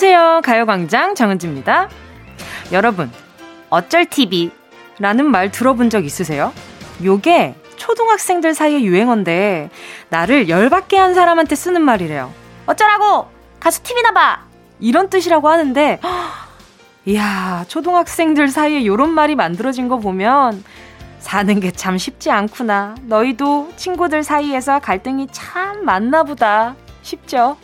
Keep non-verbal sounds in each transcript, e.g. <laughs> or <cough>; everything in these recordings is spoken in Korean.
안녕하세요. 가요광장 정은지입니다. 여러분, 어쩔 TV 라는 말 들어본 적 있으세요? 요게 초등학생들 사이의 유행어인데, 나를 열받게 한 사람한테 쓰는 말이래요. 어쩌라고! 가서 TV나 봐! 이런 뜻이라고 하는데, <gasps> 이야, 초등학생들 사이에 요런 말이 만들어진 거 보면 사는 게 참 쉽지 않구나. 너희도 친구들 사이에서 갈등이 참 많나 보다. 싶죠?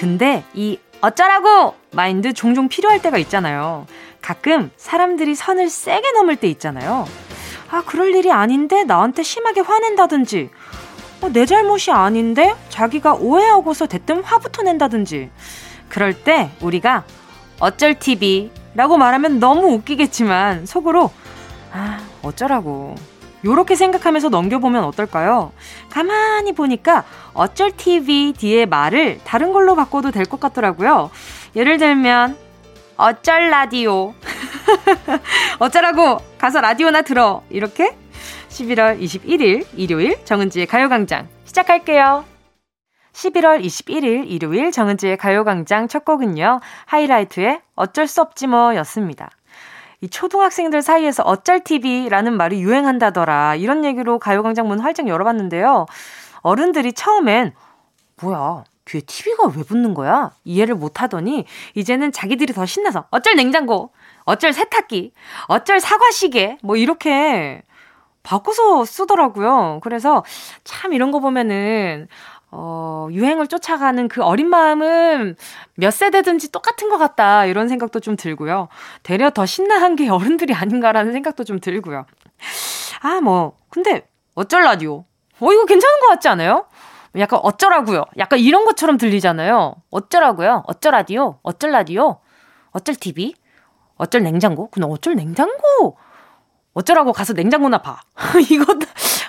근데 이 어쩌라고 마인드 종종 필요할 때가 있잖아요. 가끔 사람들이 선을 세게 넘을 때 있잖아요. 아, 그럴 일이 아닌데 나한테 심하게 화낸다든지, 어, 내 잘못이 아닌데 자기가 오해하고서 대뜸 화부터 낸다든지. 그럴 때 우리가 어쩔 TV 라고 말하면 너무 웃기겠지만 속으로 아, 어쩌라고. 요렇게 생각하면서 넘겨보면 어떨까요? 가만히 보니까 어쩔 TV 뒤에 말을 다른 걸로 바꿔도 될 것 같더라고요. 예를 들면, 어쩔 라디오. <laughs> 어쩌라고! 가서 라디오나 들어. 이렇게 11월 21일 일요일 정은지의 가요광장 시작할게요. 11월 21일 일요일 정은지의 가요광장 첫 곡은요. 하이라이트의 어쩔 수 없지 뭐 였습니다. 이 초등학생들 사이에서 어쩔 TV라는 말이 유행한다더라. 이런 얘기로 가요광장 문 활짝 열어봤는데요. 어른들이 처음엔 뭐야 귀에 TV가 왜 붙는 거야? 이해를 못 하더니 이제는 자기들이 더 신나서 어쩔 냉장고, 어쩔 세탁기, 어쩔 사과시계 뭐 이렇게 바꿔서 쓰더라고요. 그래서 참 이런 거 보면은 어, 유행을 쫓아가는 그 어린 마음은 몇 세대든지 똑같은 것 같다. 이런 생각도 좀 들고요. 되려 더 신나한 게 <laughs> 어른들이 아닌가라는 생각도 좀 들고요. 아, 뭐, 근데 어쩔 라디오. 어, 이거 괜찮은 것 같지 않아요? 약간 어쩌라고요. 약간 이런 것처럼 들리잖아요. 어쩌라고요. 어쩔 라디오. 어쩔 라디오. 어쩔 TV. 어쩔 냉장고. 근데 어쩔 냉장고. 어쩌라고 가서 냉장고나 봐. <laughs> 이거,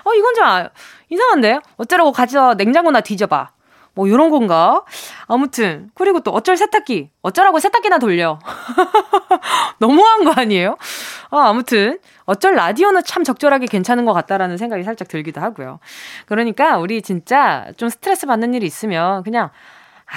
어, 이건 좀 아, 이상한데? 어쩌라고 가서 냉장고나 뒤져봐. 뭐, 요런 건가? 아무튼. 그리고 또 어쩔 세탁기. 어쩌라고 세탁기나 돌려. <laughs> 너무한 거 아니에요? 아, 아무튼. 어쩔 라디오는 참 적절하게 괜찮은 것 같다라는 생각이 살짝 들기도 하고요. 그러니까 우리 진짜 좀 스트레스 받는 일이 있으면 그냥, 아,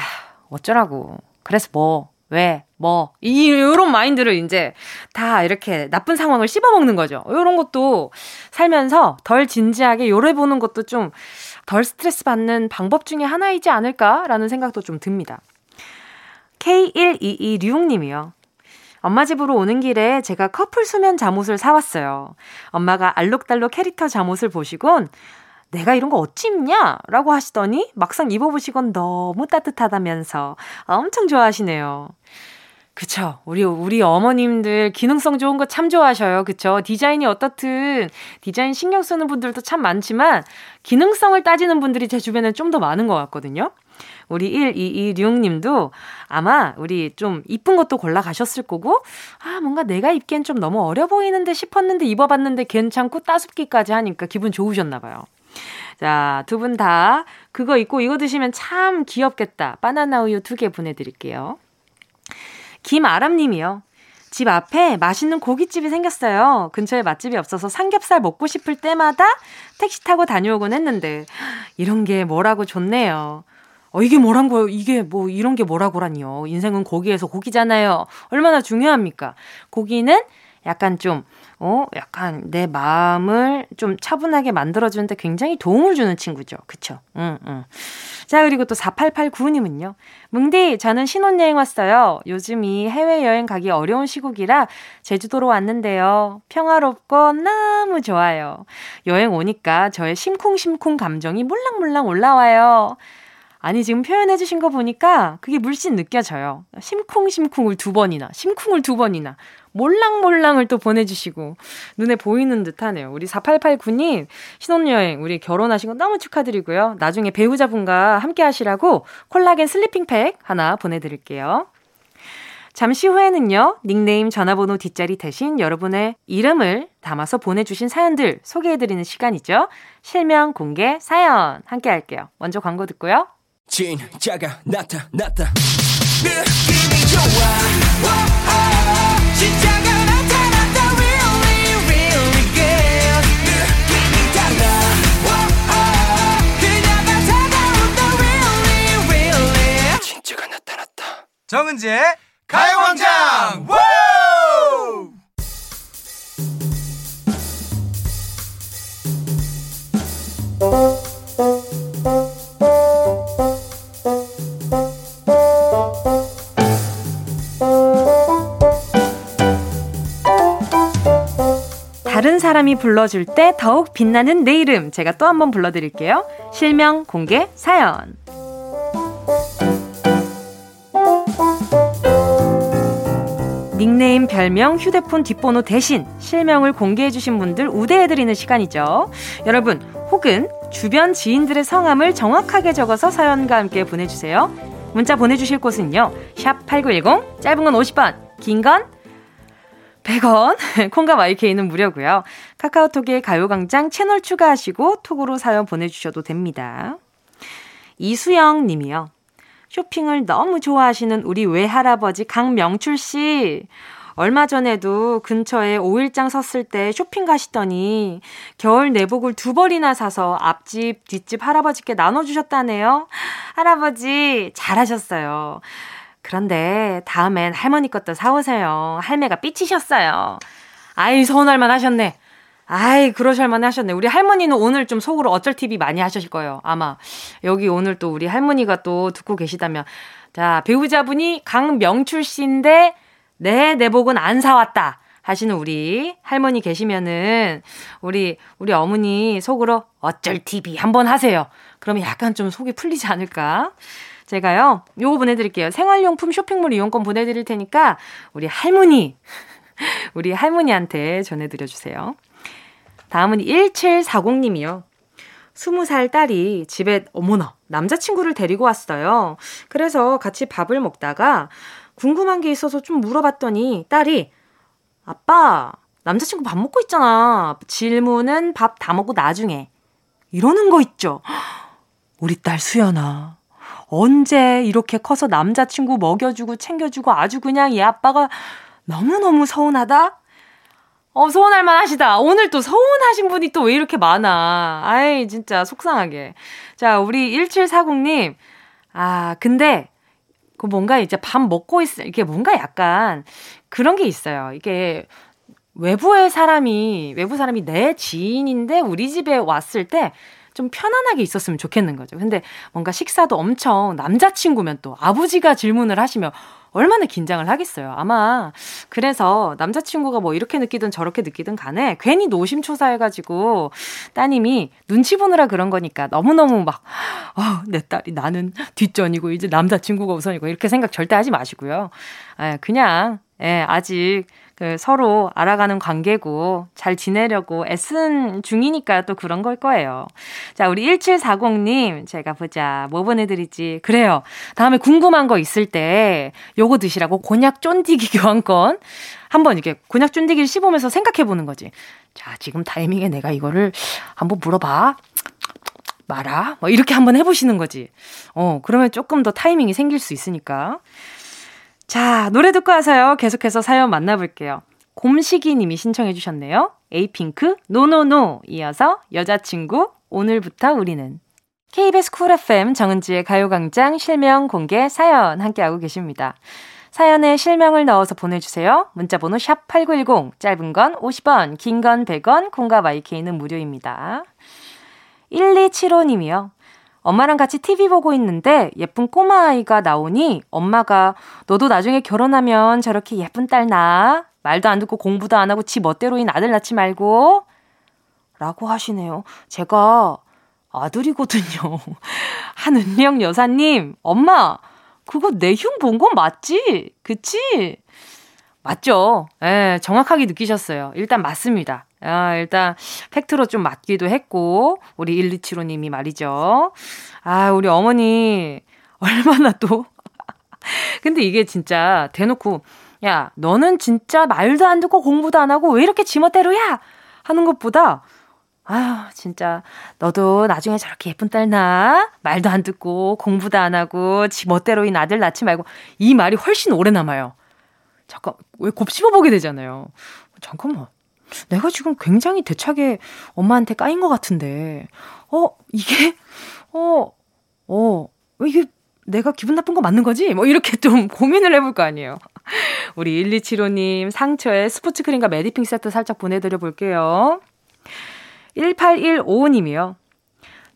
어쩌라고. 그래서 뭐, 왜, 뭐, 이, 요런 마인드를 이제 다 이렇게 나쁜 상황을 씹어먹는 거죠. 요런 것도 살면서 덜 진지하게 요래보는 것도 좀 덜 스트레스 받는 방법 중에 하나이지 않을까라는 생각도 좀 듭니다. K1226님이요. 엄마 집으로 오는 길에 제가 커플 수면 잠옷을 사왔어요. 엄마가 알록달록 캐릭터 잠옷을 보시곤 내가 이런 거 어찌 입냐? 라고 하시더니 막상 입어보시곤 너무 따뜻하다면서 엄청 좋아하시네요. 그쵸. 우리, 우리 어머님들 기능성 좋은 거 참 좋아하셔요. 그쵸. 디자인이 어떻든 디자인 신경 쓰는 분들도 참 많지만 기능성을 따지는 분들이 제 주변에 좀 더 많은 것 같거든요. 우리 1226님도 아마 우리 좀 이쁜 것도 골라 가셨을 거고, 아, 뭔가 내가 입기엔 좀 너무 어려 보이는데 싶었는데 입어봤는데 괜찮고 따숩기까지 하니까 기분 좋으셨나 봐요. 자, 두 분 다 그거 입고 이거 드시면 참 귀엽겠다. 바나나 우유 두 개 보내드릴게요. 김아람 님이요. 집 앞에 맛있는 고깃집이 생겼어요. 근처에 맛집이 없어서 삼겹살 먹고 싶을 때마다 택시 타고 다녀오곤 했는데, 이런 게 뭐라고 좋네요. 어, 이게 뭐란 거예요? 이게 뭐, 이런 게 뭐라고라니요. 인생은 고기에서 고기잖아요. 얼마나 중요합니까? 고기는 약간 좀, 어, 약간 내 마음을 좀 차분하게 만들어주는데 굉장히 도움을 주는 친구죠. 그쵸? 응, 응. 자, 그리고 또 4889님은요. 뭉디, 저는 신혼여행 왔어요. 요즘이 해외여행 가기 어려운 시국이라 제주도로 왔는데요. 평화롭고 너무 좋아요. 여행 오니까 저의 심쿵심쿵 감정이 몰랑몰랑 올라와요. 아니, 지금 표현해 주신 거 보니까 그게 물씬 느껴져요. 심쿵심쿵을 두 번이나, 심쿵을 두 번이나. 몰랑몰랑을 또 보내주시고 눈에 보이는 듯 하네요. 우리 4889님 신혼여행 우리 결혼하신 거 너무 축하드리고요. 나중에 배우자분과 함께 하시라고 콜라겐 sleeping pack 하나 보내드릴게요. 잠시 후에는요, 닉네임 전화번호 뒷자리 대신 여러분의 이름을 담아서 보내주신 사연들 소개해드리는 시간이죠. 실명 공개 사연 함께 할게요. 먼저 광고 듣고요. 진짜가 나타났다. 느낌이 좋아. 오, 오, 진짜가 나타났다. Really, really good. 느낌이 달라. 오, 오, 그녀가 다가온다. Really, really. 진짜가 나타났다. 정은지의 가요광장 다른 사람이 불러줄 때 더욱 빛나는 내 이름 제가 또 한번 불러드릴게요. 실명 공개 사연. 닉네임, 별명, 휴대폰 뒷번호 대신 실명을 공개해주신 분들 우대해드리는 시간이죠. 여러분, 혹은 주변 지인들의 성함을 정확하게 적어서 사연과 함께 보내주세요. 문자 보내주실 곳은요. 샵 8910, 짧은 건 50원, 긴 건 100원, <laughs> 콩과 마이케이는 무료고요. 카카오톡에 가요광장 채널 추가하시고 톡으로 사연 보내주셔도 됩니다. 이수영 님이요. 쇼핑을 너무 좋아하시는 우리 외할아버지 강명출 씨. 얼마 전에도 근처에 5일장 섰을 때 쇼핑 가시더니 겨울 내복을 두 벌이나 사서 앞집, 뒷집 할아버지께 나눠주셨다네요. 할아버지, 잘하셨어요. 그런데 다음엔 할머니 것도 사오세요. 할매가 삐치셨어요. 아이, 서운할만 하셨네. 아이, 그러실만 하셨네. 우리 할머니는 오늘 좀 속으로 어쩔 TV 많이 하실 거예요. 아마. 여기 오늘 또 우리 할머니가 또 듣고 계시다면. 자, 배우자분이 강명출 씨인데, 네, 내 복은 안 사왔다. 하시는 우리 할머니 계시면은, 우리, 우리 어머니 속으로 어쩔 TV 한번 하세요. 그러면 약간 좀 속이 풀리지 않을까? 제가요, 요거 보내드릴게요. 생활용품 쇼핑몰 이용권 보내드릴 테니까, 우리 할머니, <laughs> 우리 할머니한테 전해드려주세요. 다음은 1740님이요. 20살 딸이 집에 어머나 남자친구를 데리고 왔어요. 그래서 같이 밥을 먹다가 궁금한 게 있어서 좀 물어봤더니 딸이 아빠 남자친구 밥 먹고 있잖아. 질문은 밥 다 먹고 나중에 이러는 거 있죠. <gasps> 우리 딸 수연아 언제 이렇게 커서 남자친구 먹여주고 챙겨주고 아주 그냥 이 아빠가 너무너무 서운하다? 어, 서운할 만 하시다. 오늘 또 서운하신 분이 또 왜 이렇게 많아. 아이, 진짜 속상하게. 자, 우리 1740님. 아, 근데, 그 뭔가 이제 밥 먹고 있, 이게 뭔가 약간 그런 게 있어요. 이게 외부의 사람이, 외부 사람이 내 지인인데 우리 집에 왔을 때 좀 편안하게 있었으면 좋겠는 거죠. 근데 뭔가 식사도 엄청 남자친구면 또 아버지가 질문을 하시면 얼마나 긴장을 하겠어요. 아마 그래서 남자친구가 뭐 이렇게 느끼든 저렇게 느끼든 간에 괜히 노심초사해가지고 따님이 눈치 보느라 그런 거니까 너무너무 막, 어, 내 딸이 나는 뒷전이고 이제 남자친구가 우선이고 이렇게 생각 절대 하지 마시고요. 예, 그냥, 예, 아직 그 서로 알아가는 관계고 잘 지내려고 애쓴 중이니까 또 그런 걸 거예요. 자, 우리 1740님, 제가 보자. 뭐 보내드리지? 그래요. 다음에 궁금한 거 있을 때 요거 드시라고 곤약 쫀디기 <laughs> 교환권 한번 이렇게 곤약 쫀디기를 씹으면서 생각해 보는 거지. 자, 지금 타이밍에 내가 이거를 한번 물어봐. 말아? 뭐 이렇게 한번 해보시는 거지. 어, 그러면 조금 더 타이밍이 생길 수 있으니까. 자, 노래 듣고 와서요. 계속해서 사연 만나볼게요. 곰식이 님이 신청해 주셨네요. Apink, NoNoNo. 이어서 여자친구, 오늘부터 우리는. KBS Cool FM 정은지의 가요광장 실명 공개 사연 함께하고 계십니다. 사연에 실명을 넣어서 보내주세요. 문자번호 샵 8910, 짧은 건 50원, 긴 건 100원, 콩과 My K는 무료입니다. 1275님이요. 엄마랑 같이 TV 보고 있는데 예쁜 꼬마 아이가 나오니 엄마가 너도 나중에 결혼하면 저렇게 예쁜 딸 낳아. 말도 안 듣고 공부도 안 하고 지 멋대로인 아들 낳지 말고. 라고 하시네요. 제가 아들이거든요. <laughs> 한은영 여사님, 엄마, 그거 내 흉 본 건 맞지? 그치? 맞죠? 예, 정확하게 느끼셨어요. 일단 맞습니다. 아, 일단 팩트로 좀 맞기도 했고 우리 1275님이 말이죠. 아, 우리 어머니 얼마나 또 <laughs> 근데 이게 진짜 대놓고 야, 너는 진짜 말도 안 듣고 공부도 안 하고 왜 이렇게 지멋대로야? 하는 것보다 아유, 진짜, 너도 나중에 저렇게 예쁜 딸 나? 말도 안 듣고, 공부도 안 하고, 지 멋대로인 아들 낳지 말고, 이 말이 훨씬 오래 남아요. 잠깐, 왜 곱씹어 보게 되잖아요. 잠깐만. 내가 지금 굉장히 대차게 엄마한테 까인 것 같은데, 어, 이게, 어, 어, 이게 내가 기분 나쁜 거 맞는 거지? 뭐 이렇게 좀 고민을 해볼 거 아니에요. 우리 1275님 상처에 스포츠 크림과 메디핑 세트 살짝 보내드려 볼게요. 1815님이요.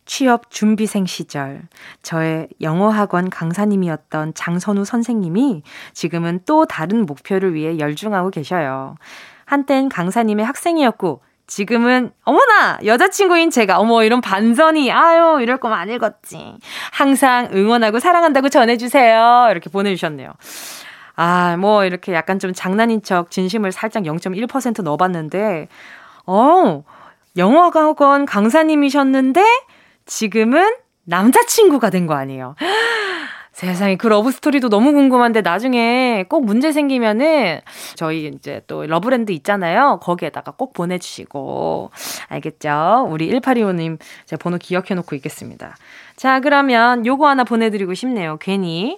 취업 준비생 시절 저의 영어 학원 강사님이었던 장선우 선생님이 지금은 또 다른 목표를 위해 열중하고 계셔요. 한땐 강사님의 학생이었고 지금은 어머나 여자친구인 제가 어머 이런 반전이 아유 이럴 거면 안 읽었지. 항상 응원하고 사랑한다고 전해주세요. 이렇게 보내주셨네요. 아, 뭐, 이렇게 약간 좀 장난인 척 진심을 살짝 0.1% 넣어봤는데, 어, 영어학원 강사님이셨는데, 지금은 남자친구가 된 거 아니에요. <gasps> 세상에 그 love story도 너무 궁금한데 나중에 꼭 문제 생기면은 저희 이제 또 Love Land 있잖아요. 거기에다가 꼭 보내주시고 알겠죠? 우리 1825님 제 번호 기억해 놓고 있겠습니다. 자 그러면 요거 하나 보내드리고 싶네요. 괜히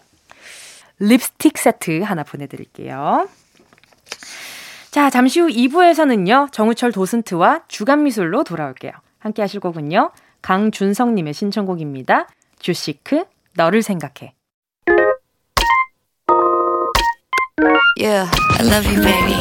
립스틱 세트 하나 보내드릴게요. 자, 잠시 후 2부에서는요, 정우철 도슨트와 주간미술로 돌아올게요. 함께 하실 거군요. 강준성님의 신청곡입니다. 주시크, 너를 생각해. Yeah, I love you, baby.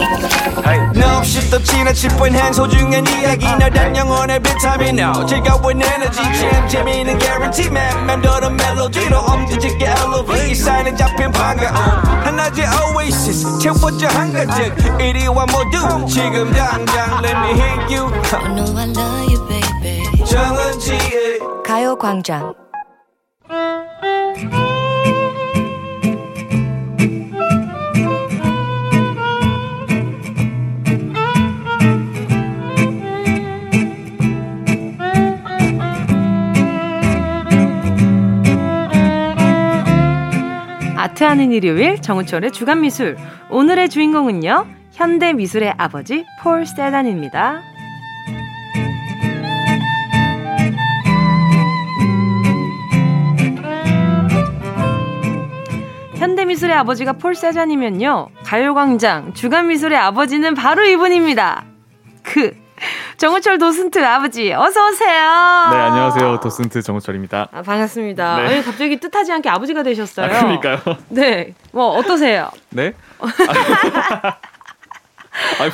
No, 없이 또 지나칠 뻔한 소중한 이야기. 너란 영혼의 비타민. now 즐거운 에너지. 참 재미있는 guarantee man. 맘대로 멜로디로 엄지짓게 elevate. 사인은 잡힌 반가움 하나의 oasis. 채워져 한가득 이리와 모두. 지금 당장 let me hit you. I know I love you, baby. 정은지의 가요광장. 아트하는 일요일 정우철의 주간미술. 오늘의 주인공은요 현대미술의 아버지 폴 세단입니다. 현대미술의 아버지가 폴 세잔이면요 가요광장 주간미술의 아버지는 바로 이분입니다. 그 정우철 도슨트 아버지 어서 오세요. 네 안녕하세요 도슨트 정우철입니다. 아, 반갑습니다. 네. 아니, 갑자기 뜻하지 않게 아버지가 되셨어요. 아, 그러니까요. 네. 뭐 어떠세요? 네. <laughs> 아,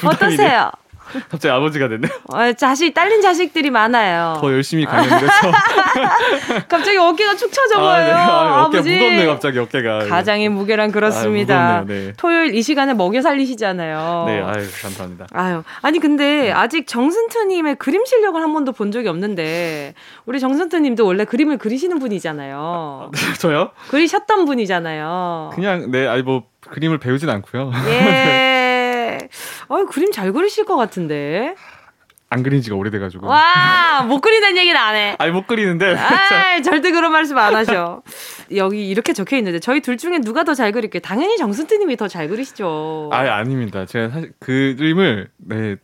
어떠세요? <laughs> 갑자기 아버지가 됐네요. 어, 자식 딸린 자식들이 많아요. 더 열심히 가는 그래서 <laughs> 갑자기 어깨가 축 처져 보여요. 아, 네. 아, 어깨 무겁네 갑자기 어깨가. 가장의 무게란 그렇습니다. 아, 네. 토요일 이 시간에 먹여 살리시잖아요. 네, 아유 감사합니다. 아유 아니 근데 아직 정승트님의 그림 실력을 한 번도 본 적이 없는데 우리 정승트님도 원래 그림을 그리시는 분이잖아요. 저요? 그리셨던 분이잖아요. 그냥 네 아니 뭐 그림을 배우진 않고요. 예. <laughs> 어, 그림 잘 그리실 것 같은데. 안 그린 지가 오래돼가지고. 와, 못 그린다는 얘기는 안 해. 아니, 못 그리는데. 아 절대 그런 말씀 안 하셔. 여기 이렇게 적혀 있는데, 저희 둘 중에 누가 더 잘 그릴게요? 당연히 정순트님이 더 잘 그리시죠. 아 아닙니다. 제가 사실 그림을, 네,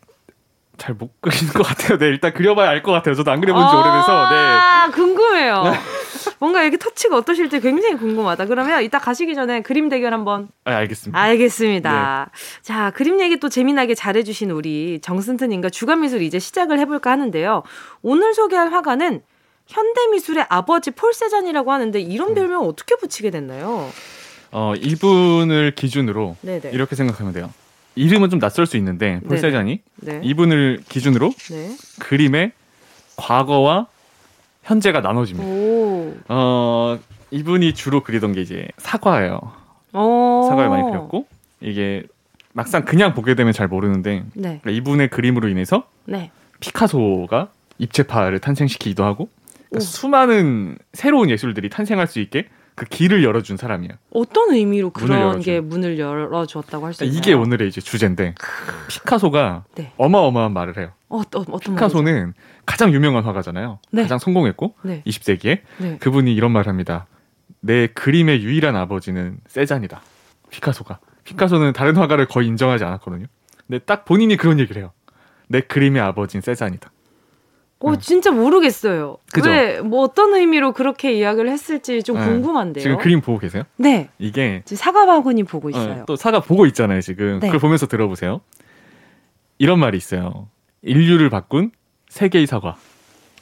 잘 못 그리는 것 같아요. 네, 일단 그려봐야 알 것 같아요. 저도 안 그려본 지 아, 오래돼서. 네. 아, 궁금해요. 뭔가 이렇게 터치가 어떠실지 굉장히 궁금하다. 그러면 이따 가시기 전에 그림 대결 한번. 아, 알겠습니다. 알겠습니다. 네. 자, 그림 얘기 또 재미나게 잘해주신 우리 정승트님과 주간미술 이제 시작을 해볼까 하는데요. 오늘 소개할 화가는 현대미술의 아버지 폴세잔이라고 하는데 이런 음. 별명 어떻게 붙이게 됐나요? 어, 이분을 기준으로 네네. 이렇게 생각하면 돼요. 이름은 좀 낯설 수 있는데 폴세잔이 네. 이분을 기준으로 네. 그림의 과거와 현재가 나눠집니다. 오. 어, 이분이 주로 그리던 게 이제 사과예요. 사과를 많이 그렸고 이게 막상 그냥 보게 되면 잘 모르는데 네. 그러니까 이분의 그림으로 인해서 네. 피카소가 입체파를 탄생시키기도 하고 그러니까 수많은 새로운 예술들이 탄생할 수 있게 그 길을 열어준 사람이에요. 어떤 의미로 그런 게 문을 열어주었다고 할수 그러니까 있나요? 이게 오늘의 이제 주제인데 피카소가 네. 어마어마한 말을 해요. 어떤 어떤 피카소는 말이죠? 가장 유명한 화가잖아요. 네. 가장 성공했고 네. 20세기에 그분이 이런 말을 합니다. 내 그림의 유일한 아버지는 세잔이다. 피카소가. 피카소는 다른 화가를 거의 인정하지 않았거든요. 근데 딱 본인이 그런 얘기를 해요. 내 그림의 아버지는 세잔이다. 오, 네. 진짜 모르겠어요. 왜, 뭐 어떤 의미로 그렇게 이야기를 했을지 좀 네. 궁금한데요. 지금 그림 보고 계세요? 네. 이게. 지금 사과 바구니 보고 어, 있어요. 어, 또 사과 보고 있잖아요, 지금. 네. 그걸 보면서 들어보세요. 이런 말이 있어요. 인류를 바꾼 세계의 사과.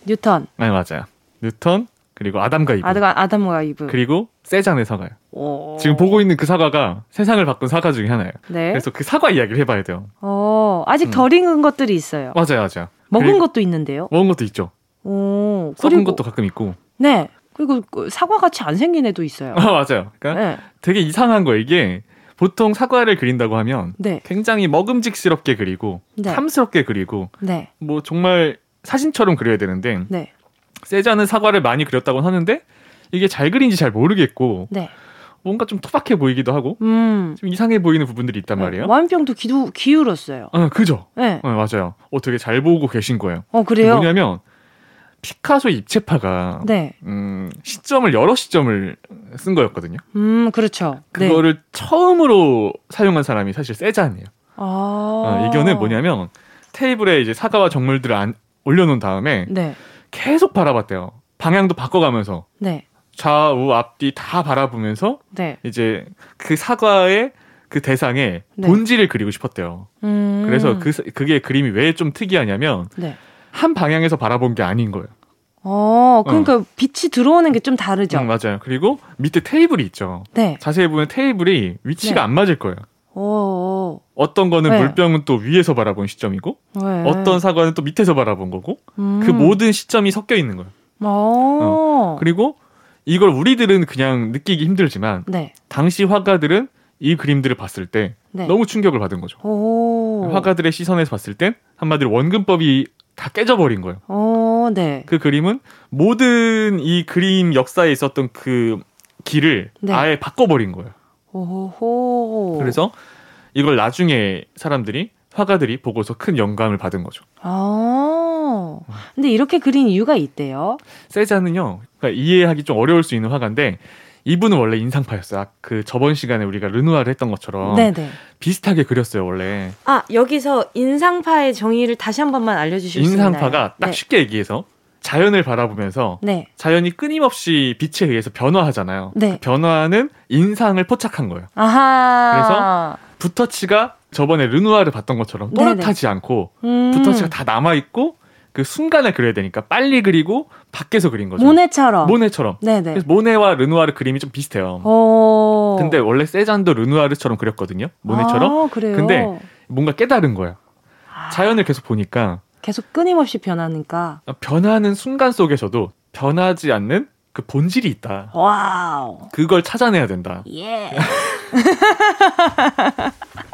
뉴턴. 네, 맞아요. 뉴턴, 그리고 아담과 이브. 아담, 아담과 이브. 그리고 세잔의 사과예요. 오. 지금 보고 있는 그 사과가 세상을 바꾼 사과 중에 하나예요. 네. 그래서 그 사과 이야기를 해봐야 돼요. 어, 아직 음. 덜 익은 것들이 있어요. 맞아요, 맞아요. 먹은 것도 있는데요. 먹은 것도 있죠. 오, 썩은 것도 가끔 있고. 네. 그리고 그 사과 같이 안 생긴 애도 있어요. 아, 맞아요. 그러니까 네. 되게 이상한 거 이게 보통 사과를 그린다고 하면 네. 굉장히 먹음직스럽게 그리고 네. 탐스럽게 그리고 네. 뭐 정말 사진처럼 그려야 되는데 네. 세자는 사과를 많이 그렸다고 하는데 이게 잘 그린지 잘 모르겠고 네. 뭔가 좀 투박해 보이기도 하고 음. 좀 이상해 보이는 부분들이 있단 네. 말이에요. 와인병도 기도 기울었어요. 아, 그죠? 네. 네, 맞아요. 어, 되게 잘 보고 계신 거예요. 어, 그래요? 뭐냐면 피카소 입체파가 네. 음, 시점을 여러 시점을 쓴 거였거든요. 음, 그렇죠. 네. 그거를 네. 처음으로 사용한 사람이 사실 세잔이에요. 아. 어, 이거는 뭐냐면 테이블에 이제 사과와 정물들을 안, 올려놓은 다음에 네. 계속 바라봤대요. 방향도 바꿔가면서. 네. 좌우 앞뒤 다 바라보면서 네. 이제 그 사과의 그 대상의 네. 본질을 그리고 싶었대요. 음. 그래서 그 그게 그림이 왜 좀 특이하냐면 네. 한 방향에서 바라본 게 아닌 거예요. 어, 그러니까 어. 빛이 들어오는 게 좀 다르죠. 음, 맞아요. 그리고 밑에 테이블이 있죠. 네. 자세히 보면 테이블이 위치가 네. 안 맞을 거예요. 오. 어떤 거는 네. 물병은 또 위에서 바라본 시점이고, 네. 어떤 사과는 또 밑에서 바라본 거고, 음. 그 모든 시점이 섞여 있는 거예요. 어. 그리고 이걸 우리들은 그냥 느끼기 힘들지만 네. 당시 화가들은 이 그림들을 봤을 때 네. 너무 충격을 받은 거죠. 오. 화가들의 시선에서 봤을 땐 한마디로 원근법이 다 깨져버린 거예요. 오, 네. 그 그림은 모든 이 그림 역사에 있었던 그 길을 네. 아예 바꿔버린 거예요. 오호. 그래서 이걸 나중에 사람들이 화가들이 보고서 큰 영감을 받은 거죠. 아. 근데 이렇게 그린 이유가 있대요. 세자는요. 그러니까 이해하기 좀 어려울 수 있는 화가인데 이분은 원래 인상파였어요. 그 저번 시간에 우리가 르누아를 했던 것처럼 네네. 비슷하게 그렸어요, 원래. 아, 여기서 인상파의 정의를 다시 한 번만 알려주실 수 있나요? 인상파가 딱 네. 쉽게 얘기해서 자연을 바라보면서 네. 자연이 끊임없이 빛에 의해서 변화하잖아요. 네. 그 변화는 인상을 포착한 거예요. 아하. 그래서 붓터치가 저번에 르누아를 봤던 것처럼 또렷하지 않고 음. 붓터치가 다 남아 있고 그 순간을 그려야 되니까 빨리 그리고 밖에서 그린 거죠. 모네처럼. 모네처럼. 네네. 그래서 모네와 르누아르 그림이 좀 비슷해요. 오. 근데 원래 세잔도 르누아르처럼 그렸거든요. 모네처럼. 아, 그래요? 근데 뭔가 깨달은 거예요. 아. 자연을 계속 보니까 계속 끊임없이 변하니까 변하는 순간 속에서도 변하지 않는 그 본질이 있다. Wow. 그걸 찾아내야 된다. 예. <laughs> <laughs>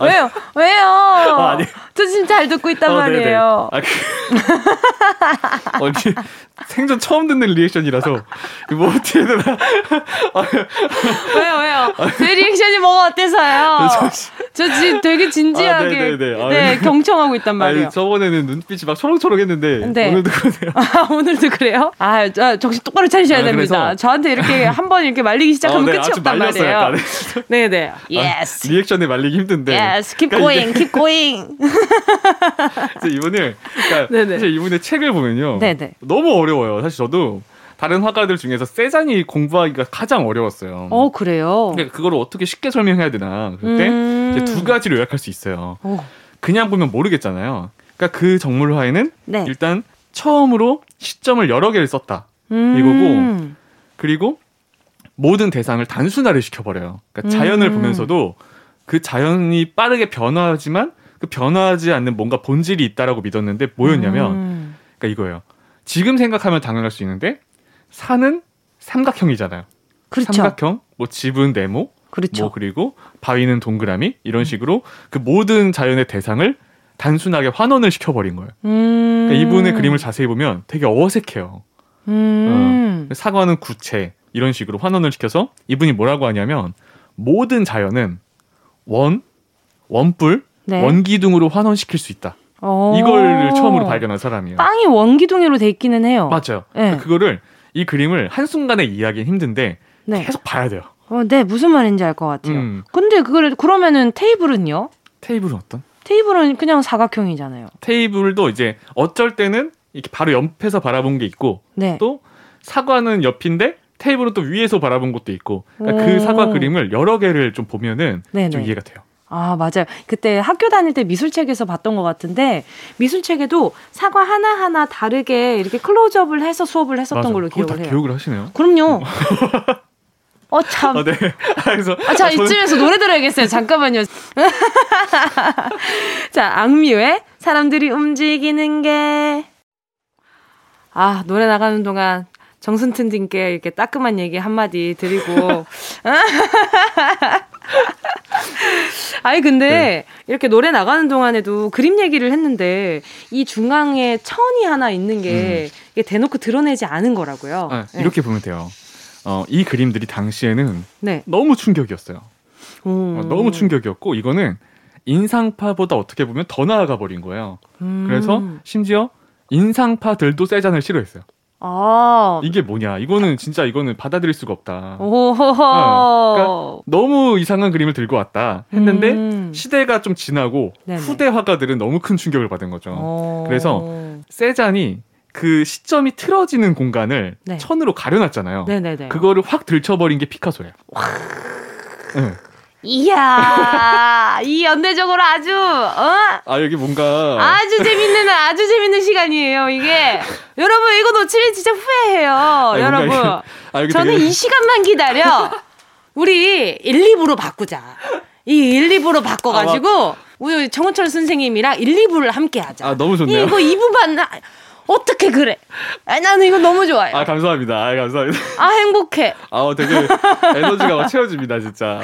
왜요? 왜요? 아, 아니. 저 지금 잘 듣고 있단 어, 말이에요. 아, 그... <laughs> 어, 생전 처음 듣는 reaction이라서 뭐 어떻게 되나? <laughs> 왜요, 왜요? 제 reaction이 뭐가 어때서요? 저 지금 되게 진지하게 아, 네, 경청하고 있단 말이에요. 아니, 저번에는 눈빛이 막 초롱초롱했는데 네. 오늘도 그러네요. <laughs> 아, 오늘도 그래요? 아, 저, 정신 똑바로 차리셔야 아, 됩니다. 그래서... 저한테 이렇게 한 번 이렇게 말리기 시작하면 어, 네, 끝이 없단 말이에요. 네, 네. Yes. 아, 리액션에 말리기 힘든데. Yes. Keep 그러니까 going. Keep going. <laughs> 그래서 이분을 그러니까 사실 이분의 책을 보면요. 네네. 너무 어려워요. 사실 저도 다른 화가들 중에서 세잔이 공부하기가 가장 어려웠어요. 어 그래요? 그러니까 그걸 어떻게 쉽게 설명해야 되나 그때 음... 이제 두 가지로 요약할 수 있어요. 오. 그냥 보면 모르겠잖아요. 그러니까 그 정물화에는 네. 일단 처음으로 시점을 여러 개를 썼다 음... 이거고 그리고 모든 대상을 단순화를 시켜버려요. 그러니까 자연을 음... 보면서도 그 자연이 빠르게 변화하지만 그 변화하지 않는 뭔가 본질이 있다라고 믿었는데 뭐였냐면 음. 그러니까 이거예요. 지금 생각하면 당연할 수 있는데 산은 삼각형이잖아요. 그렇죠. 삼각형, 뭐 집은 네모, 그렇죠. 뭐 그리고 바위는 동그라미 이런 식으로 그 모든 자연의 대상을 단순하게 환원을 시켜버린 거예요. 음. 그러니까 이분의 그림을 자세히 보면 되게 어색해요. 음. 어, 사과는 구체 이런 식으로 환원을 시켜서 이분이 뭐라고 하냐면 모든 자연은 원, 원뿔, 네. 원기둥으로 환원시킬 수 있다. 어. 이걸 처음으로 발견한 사람이에요. 빵이 원기둥으로 돼 있기는 해요. 맞아요. 네. 그거를 이 그림을 한순간에 이해하기는 힘든데 네. 계속 봐야 돼요. 어, 네, 무슨 말인지 알 것 같아요. 음. 근데 그걸 그러면은 테이블은요? 테이블은 어떤? 테이블은 그냥 사각형이잖아요. 테이블도 이제 어쩔 때는 이렇게 바로 옆에서 바라본 게 있고 네. 또 사과는 옆인데 테이블은 또 위에서 바라본 것도 있고 그러니까 그 사과 그림을 여러 개를 좀 보면은 네네. 좀 이해가 돼요. 아, 맞아요. 그때 학교 다닐 때 미술책에서 봤던 것 같은데, 미술책에도 사과 하나하나 다르게 이렇게 클로즈업을 해서 수업을 했었던 맞아. 걸로 기억을 해요. 기억을 하시네요? 그럼요. 어, 참. 아, 네. 그래서. 아, 자, 아, 저는... 이쯤에서 노래 들어야겠어요. 잠깐만요. <laughs> 자, 악뮤의 사람들이 움직이는 게. 아, 노래 나가는 동안 정순튼님께 이렇게 따끔한 얘기 한마디 드리고. <laughs> 아니 근데 네. 이렇게 노래 나가는 동안에도 그림 얘기를 했는데 이 중앙에 천이 하나 있는 게 음. 이게 대놓고 드러내지 않은 거라고요. 아, 네. 이렇게 보면 돼요. 어, 이 그림들이 당시에는 네. 너무 충격이었어요. 어, 너무 충격이었고 이거는 인상파보다 어떻게 보면 더 나아가 버린 거예요. 음. 그래서 심지어 인상파들도 세잔을 싫어했어요. 아. 이게 뭐냐? 이거는 진짜 이거는 받아들일 수가 없다. 오 어, 그러니까 너무 이상한 그림을 들고 왔다 했는데 음. 시대가 좀 지나고 네네. 후대 화가들은 너무 큰 충격을 받은 거죠. 오. 어. 그래서 세잔이 그 시점이 틀어지는 공간을 네. 천으로 가려놨잖아요. 네네네. 그거를 확 들쳐버린 게 피카소예요. 네. 이야, 이 연대적으로 아주, 어? 아, 여기 뭔가. 아주 재밌는, 아주 재밌는 시간이에요, 이게. 여러분, 이거 놓치면 진짜 후회해요, 아, 여러분. 아, 저는 되게... 이 시간만 기다려. 우리 1, 2부로 바꾸자. 이 1, 2부로 바꿔가지고, 아, 우리 정은철 선생님이랑 1, 2부를 함께 하자. 아, 너무 좋네요. 이거 2부만, 어떻게 그래? 아, 나는 이거 너무 좋아요. 아, 감사합니다. 아, 감사합니다. 아, 행복해. 아, 되게 에너지가 막 채워집니다, 진짜.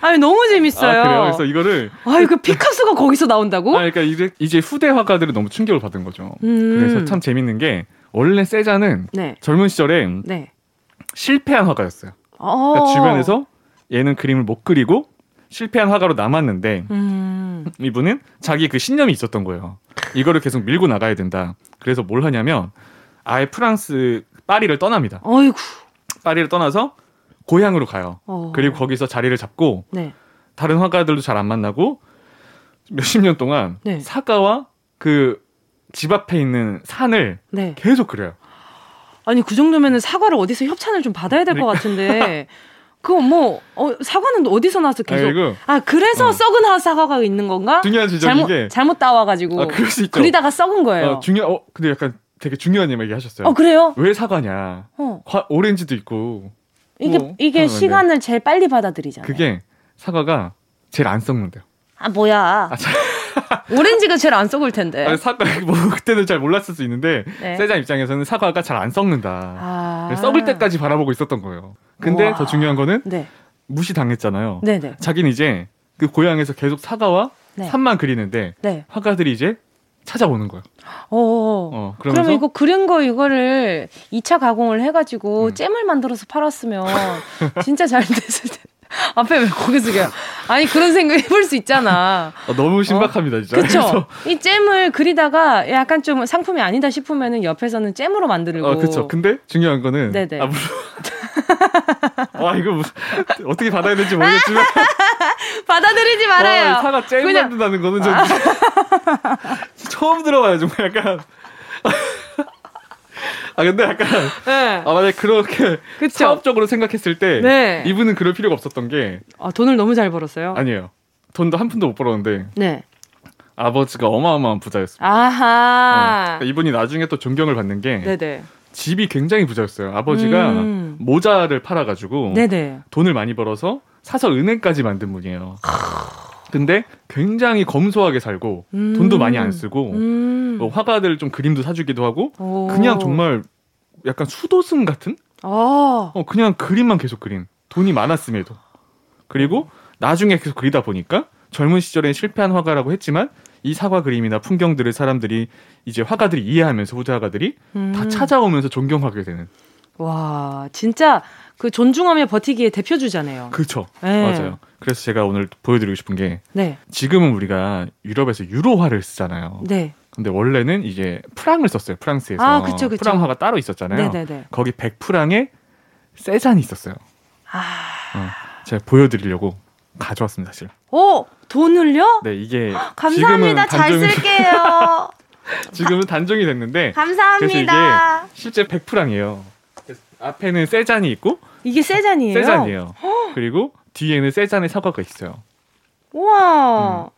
아, 너무 재밌어요. 아, 그래요? 그래서 이거를. 아, 이거 피카소가 거기서 나온다고? 아, 그러니까 이제, 이제 후대 화가들은 너무 충격을 받은 거죠. 음. 그래서 참 재밌는 게, 원래 세자는 네. 젊은 시절에 네. 실패한 화가였어요. 어. 그러니까 주변에서 얘는 그림을 못 그리고 실패한 화가로 남았는데 음. 이분은 자기 그 신념이 있었던 거예요. 이거를 계속 밀고 나가야 된다. 그래서 뭘 하냐면 아예 프랑스 파리를 떠납니다. 어이구. 파리를 떠나서 고향으로 가요. 어. 그리고 거기서 자리를 잡고 네. 다른 화가들도 잘 안 만나고 몇십 년 동안 네. 사과와 그 집 앞에 있는 산을 네. 계속 그려요. 아니 그 정도면은 사과를 어디서 협찬을 좀 받아야 될것 그러니까. 같은데 <laughs> 그거 뭐 어, 사과는 어디서 나서 계속 아이고. 아 그래서 어. 썩은 사과가 있는 건가? 중요한 지점 잘못, 이게 잘못 따와가지고 아, 그리다가 썩은 거예요. 어, 중요 어 근데 약간 되게 중요한 얘기 하셨어요. 어 그래요? 왜 사과냐? 어. 과, 오렌지도 있고 이게 뭐, 이게 시간을 제일 빨리 받아들이잖아요. 그게 사과가 제일 안 썩는데요. 아 뭐야? 아, 오렌지가 제일 안 썩을 텐데. 아니, 사과 뭐 그때는 잘 몰랐을 수 있는데 네. 세자 입장에서는 사과가 잘 안 썩는다. 아~ 썩을 때까지 바라보고 있었던 거예요. 근데 우와. 더 중요한 거는 네. 무시 당했잖아요. 네네. 자기는 이제 그 고향에서 계속 사과와 네. 산만 그리는데 네. 화가들이 이제 찾아오는 거예요. 어, 어 그러면 이거 그린 거 이거를 2차 가공을 해가지고 음. 잼을 만들어서 팔았으면 진짜 잘 됐을 텐데. <laughs> 앞에 왜 고개 숙여? 아니 그런 생각 해볼 수 있잖아. 아, 너무 신박합니다, 어? 진짜. 그렇죠. 이 잼을 그리다가 약간 좀 상품이 아니다 싶으면은 옆에서는 잼으로 만들고. 아, 그렇죠. 근데 중요한 거는 네네. 앞으로 와 <laughs> 이거 무슨 어떻게 받아야 될지 모르겠지만 <laughs> 받아들이지 말아요. 와, 사과 잼 그냥... 만든다는 거는 좀 처음 들어봐요, 정말 약간. 아 근데 약간 네. 아 만약 그렇게 그쵸? 사업적으로 생각했을 때 네. 이분은 그럴 필요가 없었던 게 아, 돈을 너무 잘 벌었어요. 아니에요. 돈도 한 푼도 못 벌었는데 네. 아버지가 어마어마한 부자였습니다. 아하. 어, 그러니까 이분이 나중에 또 존경을 받는 게 네네. 집이 굉장히 부자였어요. 아버지가 음. 모자를 팔아가지고 네네. 돈을 많이 벌어서 사서 은행까지 만든 분이에요. 근데 굉장히 검소하게 살고 음. 돈도 많이 안 쓰고 음. 뭐 화가들 좀 그림도 사주기도 하고 오. 그냥 정말 약간 수도승 같은 아. 어 그냥 그림만 계속 그린 돈이 많았음에도 그리고 나중에 계속 그리다 보니까 젊은 시절에 실패한 화가라고 했지만 이 사과 그림이나 풍경들을 사람들이 이제 화가들이 이해하면서 후대 화가들이 음. 다 찾아오면서 존경하게 되는 와, 진짜 그 존중하며 버티기의 대표주잖아요. 그렇죠. 네. 맞아요. 그래서 제가 오늘 보여드리고 싶은 게 네. 지금은 우리가 유럽에서 유로화를 쓰잖아요. 네. 근데 원래는 이제 프랑을 썼어요. 프랑스에서. 아, 그쵸, 그쵸. 프랑화가 따로 있었잖아요. 네네네. 거기 100프랑에 세잔이 있었어요. 아. 어, 제가 보여드리려고 가져왔습니다, 사실. 오, 돈을요? 네, 이게 감사합니다. 잘 <laughs> 쓸게요. 지금은 단종이 됐는데 감사합니다. 실제 100프랑이에요. 앞에는 세 잔이 있고 이게 세 잔이에요. 세 잔이에요. 그리고 뒤에는 세 잔의 사과가 있어요. 우와. 음.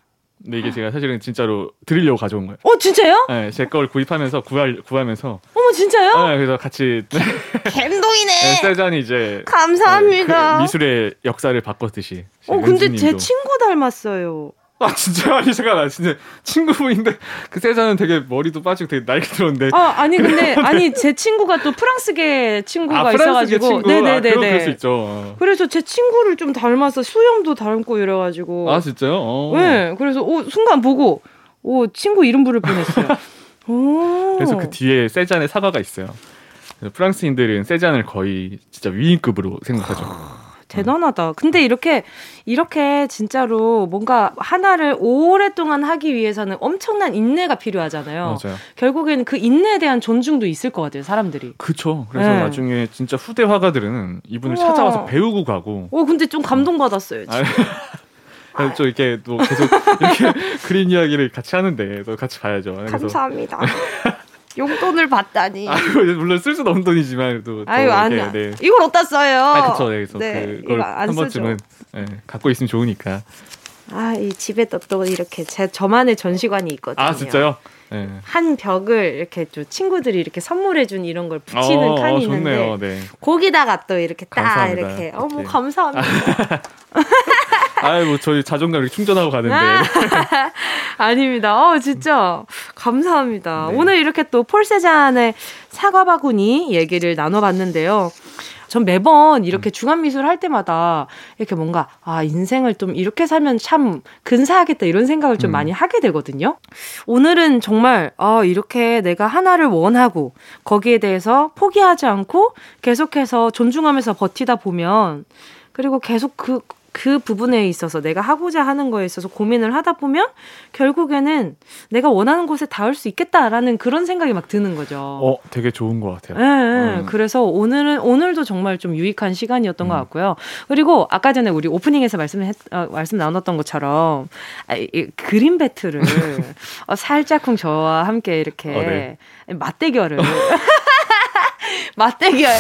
근데 이게 제가 사실은 진짜로 드리려고 가져온 거예요. 어, 진짜요? 네, 제 걸 구입하면서 구할, 구하면서. 어머, 진짜요? 네, 그래서 같이. 감동이네. 네, 세잔이 이제. 감사합니다. 네, 그 미술의 역사를 바꿨듯이. 어, 근데 제 친구 닮았어요. <laughs> 아 진짜 아니 잠깐만 진짜 친구분인데 <laughs> 그 세자는 되게 머리도 빠지고 되게 나이 들었는데. 아 아니 근데 아니 제 친구가 또 프랑스계 친구가 아, 있어가지고. 네네네 아, 그럴 수 있죠. 그래서 제 친구를 좀 닮아서 수염도 닮고 이래가지고. 아 진짜요? 어. 네 그래서 오 순간 보고 오 친구 이름 부를 뻔했어요. <laughs> 그래서 그 뒤에 세잔의 사과가 있어요. 프랑스인들은 세잔을 거의 진짜 위인급으로 생각하죠. 대단하다. 근데 이렇게 이렇게 진짜로 뭔가 하나를 오랫동안 하기 위해서는 엄청난 인내가 필요하잖아요. 맞아요. 결국에는 그 인내에 대한 존중도 있을 것 같아요, 사람들이. 그렇죠. 그래서 네. 나중에 진짜 후대 화가들은 이분을 우와. 찾아와서 배우고 가고. 어, 근데 좀 감동 받았어요. 지금. 그래서 좀 이렇게 또 계속 이렇게 <laughs> 그린 이야기를 같이 하는데 또 같이 가야죠. 감사합니다. <laughs> 용돈을 받다니. <laughs> 아, 물론 쓸 수는 없는 돈이지만 또. 아유 아니야. 네. 이걸 어디다 써요? 아 그쵸. 네, 그래서 네, 그걸 한 번쯤은 네, 갖고 있으면 좋으니까. 아 이 집에 또, 또 이렇게 제 저만의 전시관이 있거든요. 아 진짜요? 네. 한 벽을 이렇게 좀 친구들이 이렇게 선물해 준 이런 걸 붙이는 어, 칸이 어, 있는데 네. 거기다가 또 이렇게 딱 감사합니다. 이렇게 어머 감사합니다. <laughs> <laughs> 아이 뭐 저희 자존감 이렇게 충전하고 가는데 <laughs> 아닙니다. 어 진짜 감사합니다. 네. 오늘 이렇게 또 폴세잔의 사과 바구니 얘기를 나눠봤는데요. 전 매번 이렇게 음. 중앙 미술 할 때마다 이렇게 뭔가 아 인생을 좀 이렇게 살면 참 근사하겠다 이런 생각을 좀 음. 많이 하게 되거든요. 오늘은 정말 아 이렇게 내가 하나를 원하고 거기에 대해서 포기하지 않고 계속해서 존중하면서 버티다 보면 그리고 계속 그 그 부분에 있어서 내가 하고자 하는 거에 있어서 고민을 하다 보면 결국에는 내가 원하는 곳에 닿을 수 있겠다라는 그런 생각이 막 드는 거죠. 어, 되게 좋은 것 같아요. 네, 음. 그래서 오늘은 오늘도 정말 좀 유익한 시간이었던 음. 것 같고요. 그리고 아까 전에 우리 오프닝에서 말씀 어, 말씀 나눴던 것처럼 아, 이, 그림 배틀을 <laughs> 어, 살짝쿵 저와 함께 이렇게 어, 네. 맞대결을 <laughs> 맞대결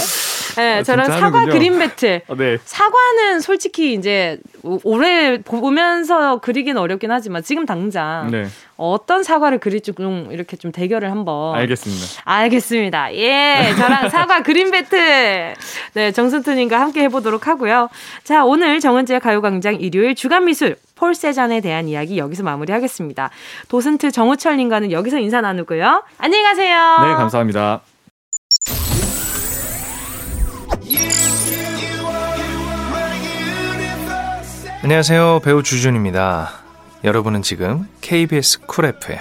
네, 아, 저는 사과 하는군요. 그림 배틀. 어, 네. 사과는 솔직히 이제 오래 보면서 그리기는 어렵긴 하지만 지금 당장 네. 어떤 사과를 그릴지 좀 이렇게 좀 대결을 한번. 알겠습니다. 알겠습니다. 예, 저랑 <laughs> 사과 그림 배틀. 네, 정순투님과 함께 해보도록 하고요. 자, 오늘 정은지의 가요광장 일요일 주간 미술 폴 세잔에 대한 이야기 여기서 마무리하겠습니다. 도슨트 정우철님과는 여기서 인사 나누고요. 안녕히 가세요. 네, 감사합니다. 안녕하세요. 배우 주준입니다. 여러분은 지금 KBS 쿨 FM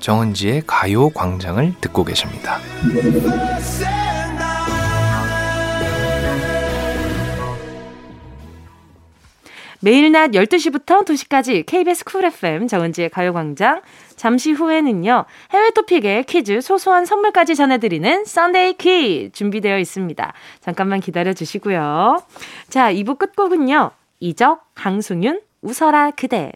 정은지의 가요 광장을 듣고 계십니다. 매일 낮 12시부터 2시까지 KBS Cool FM 정은지의 가요 광장 잠시 후에는요. 해외 토픽의 퀴즈 소소한 선물까지 전해드리는 Sunday 퀴즈 준비되어 있습니다. 잠깐만 기다려 주시고요. 자, 2부 끝곡은요. 이적, 강승윤, 웃어라 그대.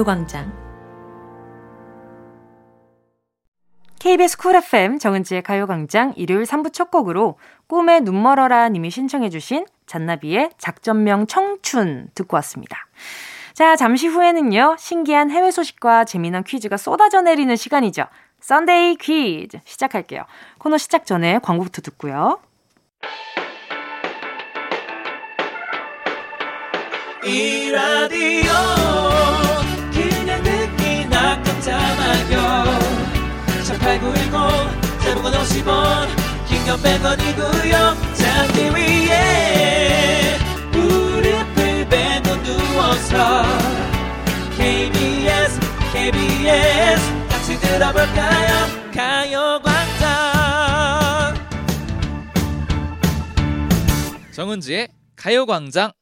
가요광장 KBS Cool FM 정은지의 가요광장 일요일 3부 첫 곡으로 꿈의 눈멀어라 님이 신청해 주신 잔나비의 작전명 청춘 듣고 왔습니다. 자, 잠시 후에는요, 신기한 해외 소식과 재미난 퀴즈가 쏟아져 내리는 시간이죠. Sunday 퀴즈 시작할게요. 코너 시작 전에 광고부터 듣고요. 이 라디오 듣기나 깜짝마요 18910 대목원 50원 긴건 100원이고요? 잠기 위에 무릎을 베고 누워서 KBS KBS 같이 들어볼까요? 가요광장. 정은지의 가요광장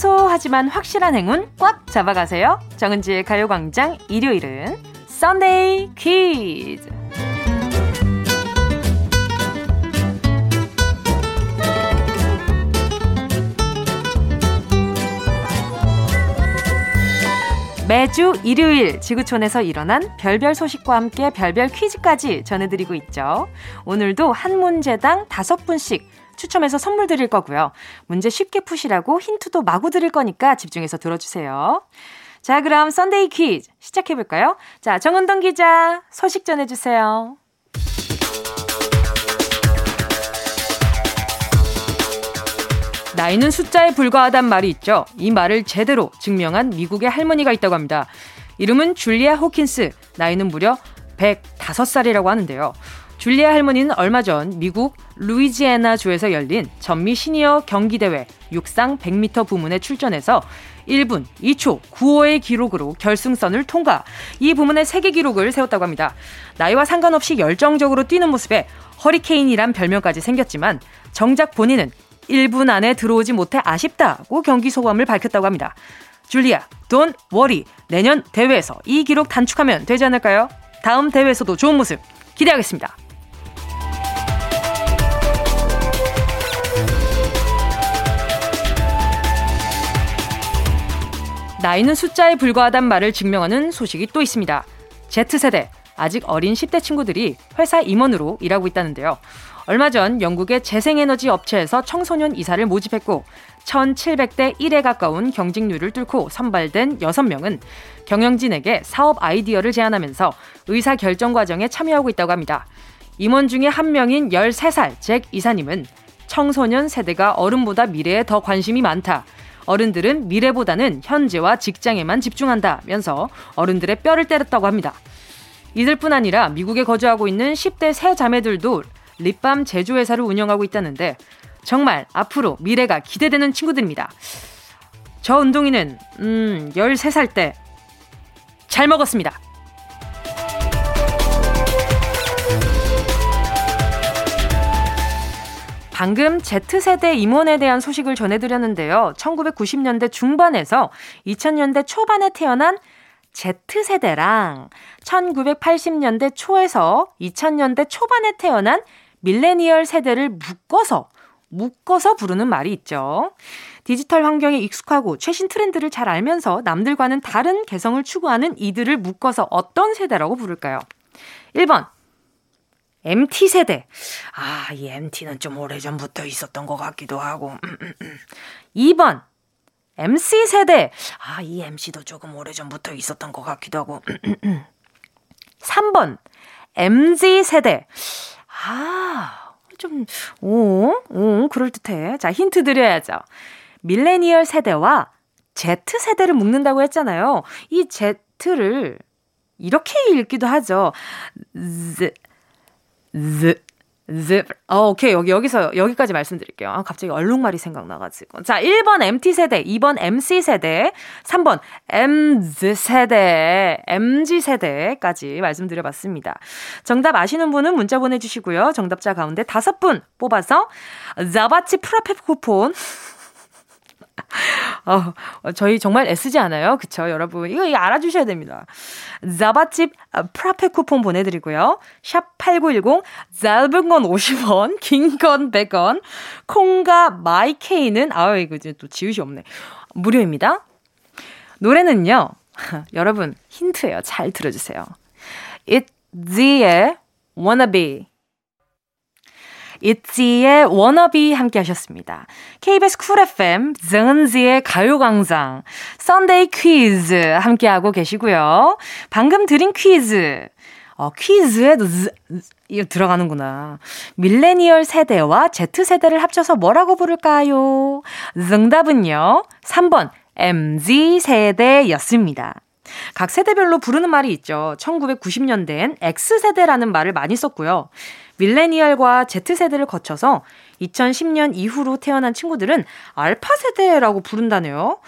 소소하지만 확실한 행운 꽉 잡아가세요. 정은지의 가요광장 일요일은 썬데이 퀴즈. 매주 일요일 지구촌에서 일어난 별별 소식과 함께 별별 퀴즈까지 전해드리고 있죠. 오늘도 한 문제당 다섯 분씩 추첨해서 선물 드릴 거고요. 문제 쉽게 푸시라고 힌트도 마구 드릴 거니까 집중해서 들어주세요. 자, 그럼 Sunday 퀴즈 시작해볼까요? 자, 정은동 기자, 소식 전해주세요. 나이는 숫자에 불과하단 말이 있죠. 이 말을 제대로 증명한 미국의 할머니가 있다고 합니다. 이름은 줄리아 호킨스, 나이는 무려 105살이라고 하는데요. 줄리아 할머니는 얼마 전 미국 루이지애나 주에서 열린 전미 시니어 경기대회 육상 100m 부문에 출전해서 1분 2초 95의 기록으로 결승선을 통과. 이 부문의 세계 기록을 세웠다고 합니다. 나이와 상관없이 열정적으로 뛰는 모습에 허리케인이란 별명까지 생겼지만 정작 본인은 1분 안에 들어오지 못해 아쉽다고 경기 소감을 밝혔다고 합니다. 줄리아, 돈 워리. 내년 대회에서 이 기록 단축하면 되지 않을까요? 다음 대회에서도 좋은 모습 기대하겠습니다. 나이는 숫자에 불과하단 말을 증명하는 소식이 또 있습니다. Z세대, 아직 어린 10대 친구들이 회사 임원으로 일하고 있다는데요. 얼마 전 영국의 재생에너지 업체에서 청소년 이사를 모집했고 1700대 1에 가까운 경직률을 뚫고 선발된 6명은 경영진에게 사업 아이디어를 제안하면서 의사 결정 과정에 참여하고 있다고 합니다. 임원 중에 한 명인 13살 잭 이사님은 청소년 세대가 어른보다 미래에 더 관심이 많다. 어른들은 미래보다는 현재와 직장에만 집중한다면서 어른들의 뼈를 때렸다고 합니다. 이들뿐 아니라 미국에 거주하고 있는 10대 세 자매들도 립밤 제조회사를 운영하고 있다는데 정말 앞으로 미래가 기대되는 친구들입니다. 저 운동이는 음 13살 때 잘 먹었습니다. 방금 Z세대 임원에 대한 소식을 전해드렸는데요. 1990년대 중반에서 2000년대 초반에 태어난 Z세대랑 1980년대 초에서 2000년대 초반에 태어난 밀레니얼 세대를 묶어서 묶어서 부르는 말이 있죠. 디지털 환경에 익숙하고 최신 트렌드를 잘 알면서 남들과는 다른 개성을 추구하는 이들을 묶어서 어떤 세대라고 부를까요? 1번 MT 세대. 아, 이 MT는 좀 오래전부터 있었던 것 같기도 하고. 2번. MC 세대. 아, 이 MC도 조금 오래전부터 있었던 것 같기도 하고. 3번. MZ 세대. 아, 좀, 오, 오, 그럴듯해. 자, 힌트 드려야죠. 밀레니얼 세대와 Z 세대를 묶는다고 했잖아요. 이 Z를 이렇게 읽기도 하죠. The, the. 어, 오케이. 여기, 여기서, 여기까지 말씀드릴게요. 아, 갑자기 얼룩말이 생각나가지고. 자, 1번 MT세대, 2번 MC세대, 3번 MZ세대, MG세대까지 말씀드려봤습니다. 정답 아시는 분은 문자 보내주시고요. 정답자 가운데 다섯 분 뽑아서 자바치 프라페 쿠폰 어, 저희 정말 애쓰지 않아요? 그쵸, 여러분? 이거, 이거 알아주셔야 됩니다. 자바집 frappe 쿠폰 보내드리고요. 샵 8910, 짧은 건 50원, 긴 건 100원, 콩과 My K는, 아유, 이거 이제 또 지우시 없네. 무료입니다. 노래는요, <laughs> 여러분, 힌트예요. 잘 들어주세요. ITZY의 Wannabe. ITZY의 Wannabe 함께 하셨습니다. KBS Cool FM, 정은지의 가요광장, Sunday 퀴즈 함께 하고 계시고요. 방금 드린 퀴즈. 어, 퀴즈에도 z, 이거 들어가는구나. 밀레니얼 세대와 Z세대를 합쳐서 뭐라고 부를까요? 정답은요. 3번 MZ세대였습니다. 각 세대별로 부르는 말이 있죠. 1990년대엔 X세대라는 말을 많이 썼고요. 밀레니얼과 Z세대를 거쳐서 2010년 이후로 태어난 친구들은 알파 세대라고 부른다네요.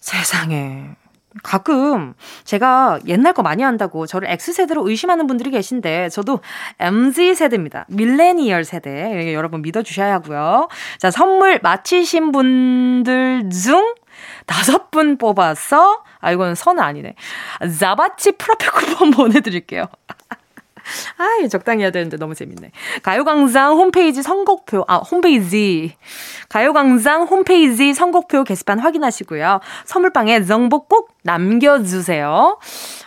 세상에. 가끔 제가 옛날 거 많이 한다고 저를 X세대로 의심하는 분들이 계신데 저도 MZ세대입니다. 밀레니얼 세대. 여러분 믿어주셔야 하고요. 자, 선물 마치신 분들 중 다섯 분 뽑아서 아 이건 선은 아니네. 자바치 프라페 쿠폰 <laughs> 보내드릴게요. 아, 적당히 해야 되는데 너무 재밌네. 가요광장 홈페이지 선곡표, 아, 홈페이지. 가요광장 홈페이지 선곡표 게시판 확인하시고요. 선물방에 정보 꼭 남겨주세요.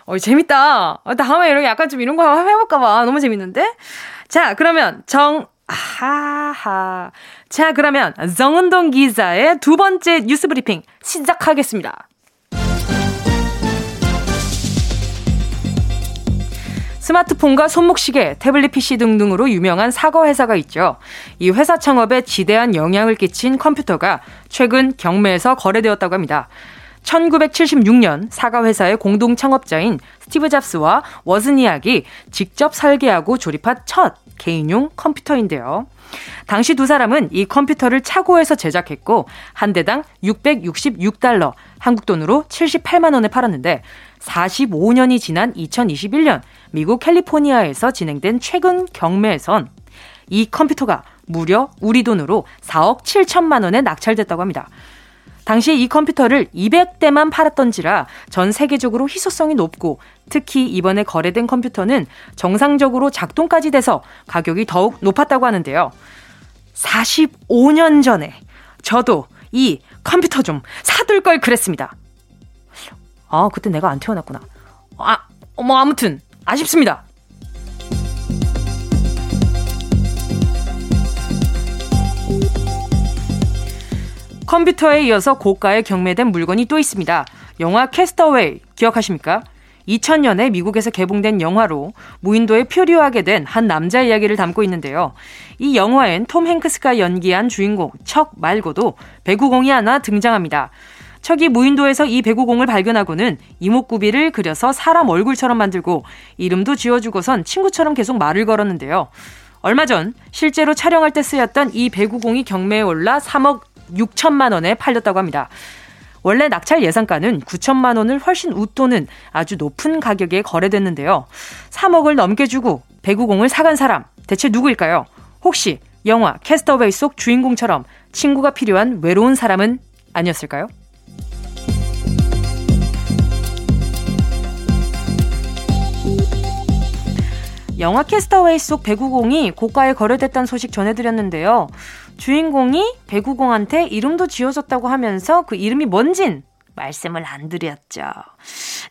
어, 재밌다. 어, 다음에 이렇게 약간 좀 이런 거 해볼까봐. 너무 재밌는데? 자, 그러면 정, 하하. 자, 그러면 정은동 기자의 두 번째 뉴스 브리핑 시작하겠습니다. 스마트폰과 손목시계, 태블릿 PC 등등으로 유명한 사과 회사가 있죠. 이 회사 창업에 지대한 영향을 끼친 컴퓨터가 최근 경매에서 거래되었다고 합니다. 1976년 사과 회사의 공동 창업자인 스티브 잡스와 워즈니악이 직접 설계하고 조립한 첫 개인용 컴퓨터인데요. 당시 두 사람은 이 컴퓨터를 차고에서 제작했고 한 대당 666달러, 한국 돈으로 78만 원에 팔았는데 45년이 지난 2021년 미국 캘리포니아에서 진행된 최근 경매에선 이 컴퓨터가 무려 우리 돈으로 4억 7천만 원에 낙찰됐다고 합니다. 당시 이 컴퓨터를 200대만 팔았던지라 전 세계적으로 희소성이 높고 특히 이번에 거래된 컴퓨터는 정상적으로 작동까지 돼서 가격이 더욱 높았다고 하는데요. 45년 전에 저도 이 컴퓨터 좀 사둘 걸 그랬습니다. 아, 그때 내가 안 태어났구나. 아, 뭐 아무튼 아쉽습니다. 컴퓨터에 이어서 고가에 경매된 물건이 또 있습니다. 영화 캐스터웨이 기억하십니까? 2000년에 미국에서 개봉된 영화로 무인도에 표류하게 된 한 남자 이야기를 담고 있는데요. 이 영화엔 톰 행크스가 연기한 주인공 척 말고도 배구공이 하나 등장합니다. 척이 무인도에서 이 배구공을 발견하고는 이목구비를 그려서 사람 얼굴처럼 만들고 이름도 지어주고선 친구처럼 계속 말을 걸었는데요. 얼마 전 실제로 촬영할 때 쓰였던 이 배구공이 경매에 올라 3억 6천만 원에 팔렸다고 합니다. 원래 낙찰 예상가는 9천만 원을 훨씬 웃도는 아주 높은 가격에 거래됐는데요. 3억을 넘게 주고 배구공을 사간 사람 대체 누구일까요? 혹시 영화 캐스터웨이 속 주인공처럼 친구가 필요한 외로운 사람은 아니었을까요? 영화 캐스터웨이 속 배구공이 고가에 거래됐다는 소식 전해드렸는데요. 주인공이 배구공한테 이름도 지어줬다고 하면서 그 이름이 뭔진 말씀을 안 드렸죠.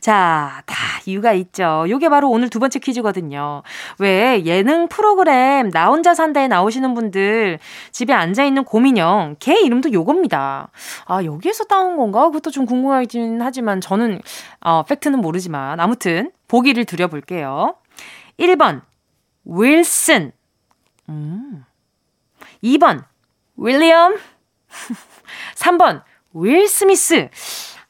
자, 다 이유가 있죠. 요게 바로 오늘 두 번째 퀴즈거든요. 왜 예능 프로그램 나 혼자 산다에 나오시는 분들 집에 앉아 있는 고민형 걔 이름도 요겁니다. 아, 여기에서 따온 건가? 그것도 좀 궁금하긴 하지만 저는 어, 팩트는 모르지만 아무튼 보기를 드려 볼게요. 1번 윌슨 음. 2번 윌리엄 <laughs> 3번 윌 스미스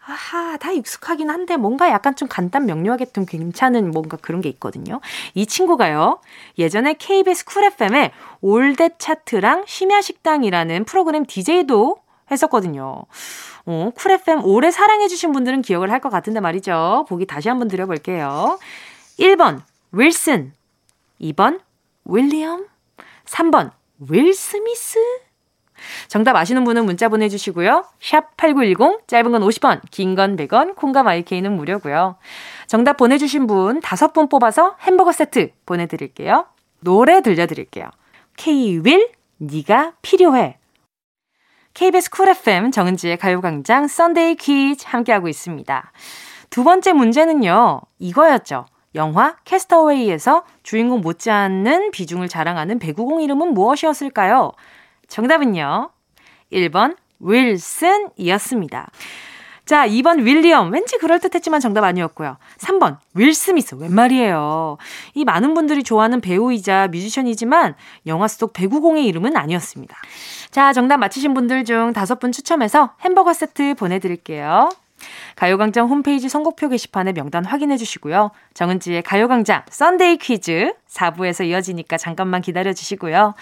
아하, 다 익숙하긴 한데 뭔가 약간 좀 간단 명료하게 좀 괜찮은 뭔가 그런 게 있거든요. 이 친구가요. 예전에 KBS 쿨 FM에 올댓 차트랑 심야식당이라는 프로그램 DJ도 했었거든요. 어, Cool FM 오래 사랑해주신 분들은 기억을 할 것 같은데 말이죠. 보기 다시 한번 드려볼게요. 1번, 윌슨. 2번 윌리엄, 3번 윌 스미스. 정답 아시는 분은 문자 보내주시고요. 샵 8910, 짧은 건 50원, 긴 건 100원, 콩과 마이 K는 무료고요. 정답 보내주신 분 5분 뽑아서 햄버거 세트 보내드릴게요. 노래 들려드릴게요. K-윌, 네가 필요해. KBS Cool FM 정은지의 가요광장 Sunday 퀴즈 함께하고 있습니다. 두 번째 문제는요, 이거였죠. 영화 Cast Away에서 주인공 못지않는 비중을 자랑하는 배구공 이름은 무엇이었을까요? 정답은요. 1번 윌슨이었습니다. 자, 2번 윌리엄. 왠지 그럴듯했지만 정답 아니었고요. 3번 윌 스미스. 웬 말이에요. 이 많은 분들이 좋아하는 배우이자 뮤지션이지만 영화 속 배구공의 이름은 아니었습니다. 자, 정답 맞히신 분들 중 다섯 분 추첨해서 햄버거 세트 보내드릴게요. 가요광장 홈페이지 선곡표 게시판에 명단 확인해 주시고요. 정은지의 가요광장 Sunday 퀴즈 4부에서 이어지니까 잠깐만 기다려 주시고요.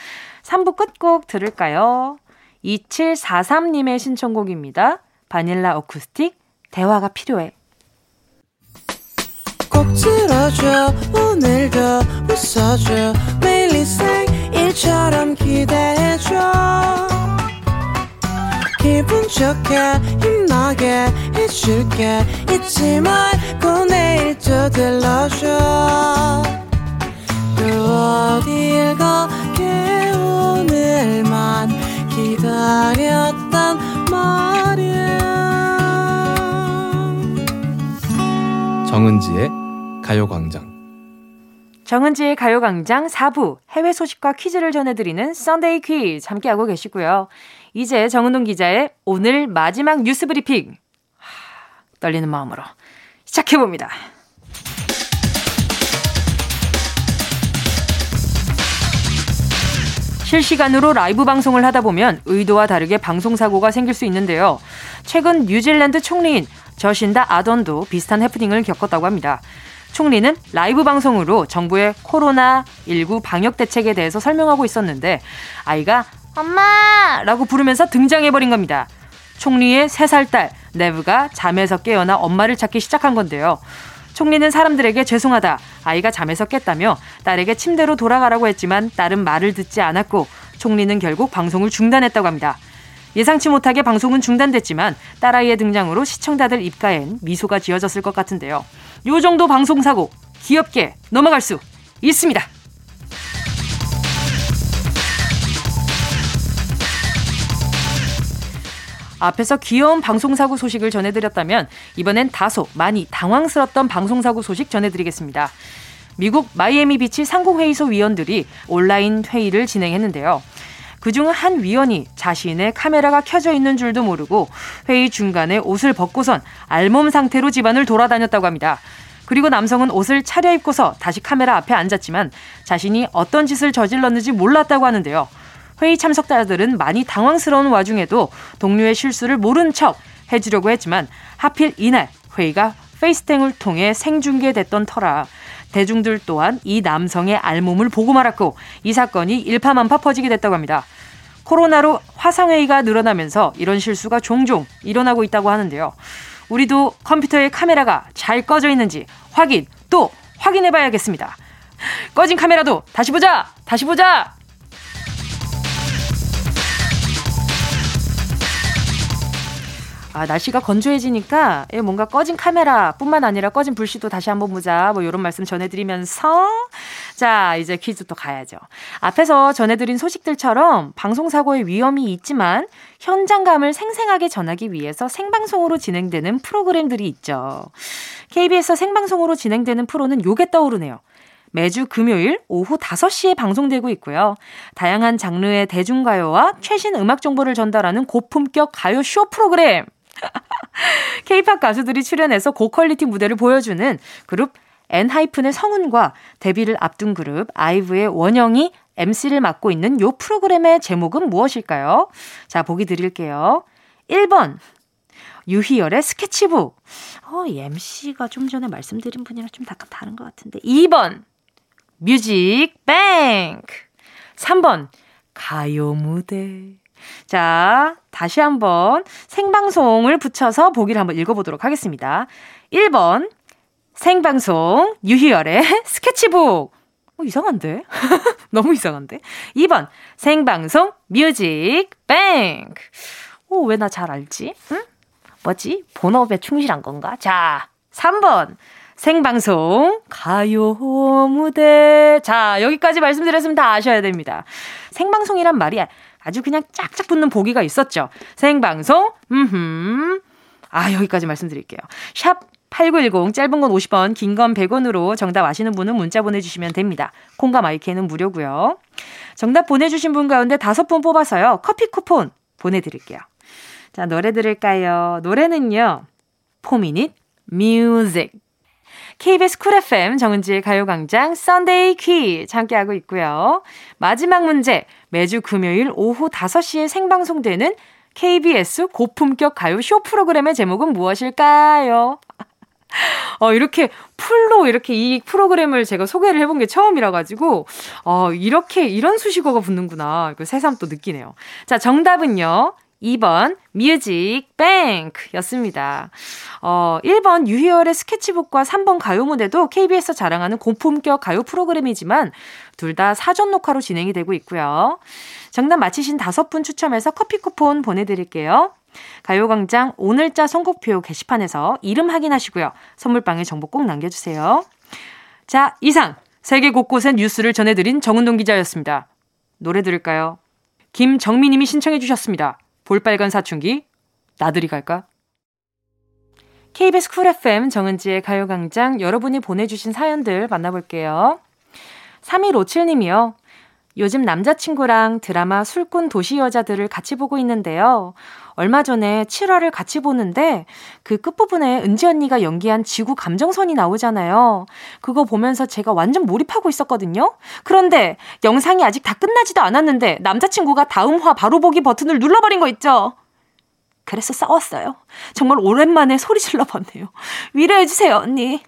3부 끝곡 들을까요? 2743님의 신청곡입니다. 바닐라 어쿠스틱 대화가 필요해. 꼭 들어줘 오늘도 웃어줘 매일 일처럼 기대해줘 기분 좋게 힘나게 해줄게 잊지 말고 내일 또 들러줘 또 어딜 가 기다렸단 말이야 정은지의 가요광장 정은지의 가요광장 4부 해외 소식과 퀴즈를 전해드리는 Sunday 퀴즈 함께하고 계시고요. 이제 정은동 기자의 오늘 마지막 뉴스 브리핑. 하, 떨리는 마음으로 시작해봅니다. 실시간으로 라이브 방송을 하다 보면 의도와 다르게 방송 사고가 생길 수 있는데요. 최근 뉴질랜드 총리인 저신다 아던도 비슷한 해프닝을 겪었다고 합니다. 총리는 라이브 방송으로 정부의 코로나19 방역 대책에 대해서 설명하고 있었는데 아이가 엄마! 라고 부르면서 등장해버린 겁니다. 총리의 3살 딸, 네브가 잠에서 깨어나 엄마를 찾기 시작한 건데요. 총리는 사람들에게 죄송하다. 아이가 잠에서 깼다며 딸에게 침대로 돌아가라고 했지만 딸은 말을 듣지 않았고 총리는 결국 방송을 중단했다고 합니다. 예상치 못하게 방송은 중단됐지만 딸아이의 등장으로 시청자들 입가엔 미소가 지어졌을 것 같은데요. 요 정도 방송사고 귀엽게 넘어갈 수 있습니다. 앞에서 귀여운 방송사고 소식을 전해드렸다면 이번엔 다소 많이 당황스럽던 방송사고 소식 전해드리겠습니다. 미국 마이애미 비치 상공회의소 위원들이 온라인 회의를 진행했는데요. 그중 한 위원이 자신의 카메라가 켜져 있는 줄도 모르고 회의 중간에 옷을 벗고선 알몸 상태로 집안을 돌아다녔다고 합니다. 그리고 남성은 옷을 차려입고서 다시 카메라 앞에 앉았지만 자신이 어떤 짓을 저질렀는지 몰랐다고 하는데요. 회의 참석자들은 많이 당황스러운 와중에도 동료의 실수를 모른 척 해주려고 했지만 하필 이날 회의가 페이스탱을 통해 생중계됐던 터라 대중들 또한 이 남성의 알몸을 보고 말았고 이 사건이 일파만파 퍼지게 됐다고 합니다. 코로나로 화상회의가 늘어나면서 이런 실수가 종종 일어나고 있다고 하는데요. 우리도 컴퓨터에 카메라가 잘 꺼져 있는지 확인 또 확인해 봐야겠습니다. 꺼진 카메라도 다시 보자! 다시 보자! 아, 날씨가 건조해지니까 예, 뭔가 꺼진 카메라뿐만 아니라 꺼진 불씨도 다시 한번 보자. 뭐 이런 말씀 전해드리면서 자 이제 퀴즈 또 가야죠. 앞에서 전해드린 소식들처럼 방송 사고의 위험이 있지만 현장감을 생생하게 전하기 위해서 생방송으로 진행되는 프로그램들이 있죠. KBS에서 생방송으로 진행되는 프로는 요게 떠오르네요. 매주 금요일 오후 5시에 방송되고 있고요. 다양한 장르의 대중가요와 최신 음악 정보를 전달하는 고품격 가요 쇼 프로그램. <laughs> 케이팝 가수들이 출연해서 고quality 무대를 보여주는 그룹 엔하이픈의 성훈과 데뷔를 앞둔 그룹 아이브의 원영이 MC를 맡고 있는 요 프로그램의 제목은 무엇일까요? 자, 보기 드릴게요. 1번. 유희열의 스케치북. 어, 이 MC가 좀 전에 말씀드린 분이랑 좀 약간 다른 것 같은데. 2번. 뮤직 뱅크. 3번. 가요 무대. 자, 다시 한번 생방송을 붙여서 보기를 한번 읽어보도록 하겠습니다. 1번, 생방송, 유희열의 <laughs> 스케치북. 어, 이상한데? <laughs> 너무 이상한데? 2번, 생방송, 뮤직, 뱅크. 오, 왜 나 잘 알지? 응? 뭐지? 본업에 충실한 건가? 자, 3번, 생방송, 가요 무대. 자, 여기까지 말씀드렸으면 다 아셔야 됩니다. 생방송이란 말이 아주 그냥 짝짝 붙는 보기가 있었죠. 생방송, 음 아, 여기까지 말씀드릴게요. 샵 8910 짧은 건 50원, 긴 건 100원으로 정답 아시는 분은 문자 보내주시면 됩니다. 콩과 마이 K는 무료고요. 정답 보내주신 분 가운데 다섯 분 뽑아서요. 커피 쿠폰 보내드릴게요. 자, 노래 들을까요? 노래는요. 포미닛 Muzik. KBS Cool FM 정은지의 가요광장 Sunday 퀴즈 함께하고 있고요. 마지막 문제. 매주 금요일 오후 5시에 생방송되는 KBS 고품격 가요 쇼 프로그램의 제목은 무엇일까요? <laughs> 어, 이렇게 full로 이렇게 이 프로그램을 제가 소개를 해본 게 처음이라 가지고, 어, 이렇게, 이런 수식어가 붙는구나. 이거 새삼 또 느끼네요. 자, 정답은요. 2번 뮤직 뱅크 였습니다. 어, 1번 유희열의 스케치북과 3번 가요 무대도 KBS에서 자랑하는 고품격 가요 프로그램이지만 둘 다 사전 녹화로 진행이 되고 있고요. 정답 맞히신 다섯 분 추첨해서 커피 쿠폰 보내드릴게요. 가요광장 오늘자 선곡표 게시판에서 이름 확인하시고요. 선물방에 정보 꼭 남겨주세요. 자, 이상 세계 곳곳의 뉴스를 전해드린 정은동 기자였습니다. 노래 들을까요? 김정미님이 신청해 주셨습니다. 볼빨간 사춘기 나들이 갈까? KBS Cool FM 정은지의 가요광장 여러분이 보내주신 사연들 만나볼게요. 3157님이요. 요즘 남자친구랑 드라마 술꾼 도시 여자들을 같이 보고 있는데요. 얼마 전에 7화를 같이 보는데 그 끝부분에 은지 언니가 연기한 지구 감정선이 나오잖아요. 그거 보면서 제가 완전 몰입하고 있었거든요. 그런데 영상이 아직 다 끝나지도 않았는데 남자친구가 다음 화 바로 보기 버튼을 눌러버린 거 있죠. 그래서 싸웠어요. 정말 오랜만에 소리 질러봤네요. 위로해주세요, 언니.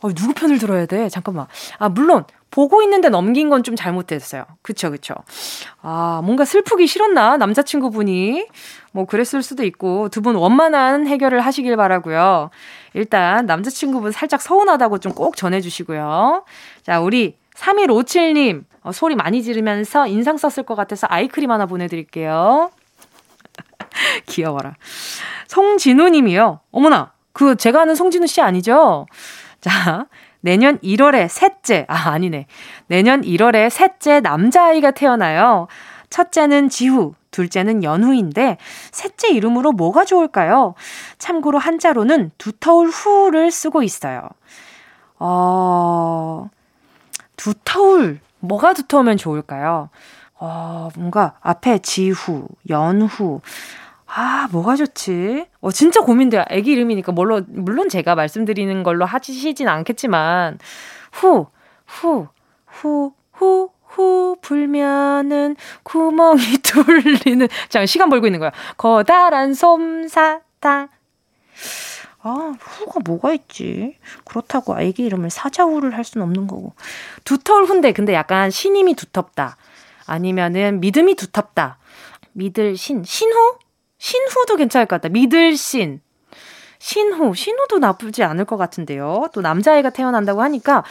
어, 누구 편을 들어야 돼? 잠깐만. 아, 물론, 보고 있는데 넘긴 건 좀 잘못됐어요. 그쵸, 그쵸. 아, 뭔가 슬프기 싫었나? 남자친구분이. 뭐, 그랬을 수도 있고, 두 분 원만한 해결을 하시길 바라고요 일단, 남자친구분 살짝 서운하다고 좀 꼭 전해주시고요. 자, 우리 3157님, 어, 소리 많이 지르면서 인상 썼을 것 같아서 아이크림 하나 보내드릴게요. <laughs> 귀여워라. 송진우 님이요. 어머나, 그, 제가 아는 송진우 씨 아니죠? 자, 내년 1월에 셋째, 아, 아니네. 내년 1월에 셋째 남자아이가 태어나요. 첫째는 지후, 둘째는 연후인데, 셋째 이름으로 뭐가 좋을까요? 참고로 한자로는 두터울 후를 쓰고 있어요. 어, 두터울, 뭐가 두터우면 좋을까요? 어, 뭔가 앞에 지후, 연후, 아, 뭐가 좋지? 어, 진짜 고민돼요. 애기 이름이니까, 물론, 물론 제가 말씀드리는 걸로 하시진 않겠지만, 후, 후, 후, 후, 후 불면은 구멍이 <laughs> 뚫리는. 잠깐, 시간 벌고 있는 거야. 커다란 솜사탕. 아, 후가 뭐가 있지? 그렇다고 아기 이름을 사자후를 할 수는 없는 거고. 두터울 훈데, 근데 약간 신임이 두텁다. 아니면은 믿음이 두텁다. 믿을 신, 신호? 신후도 괜찮을 것 같다. 믿을 신. 신후, 신후도 나쁘지 않을 것 같은데요. 또 남자애가 태어난다고 하니까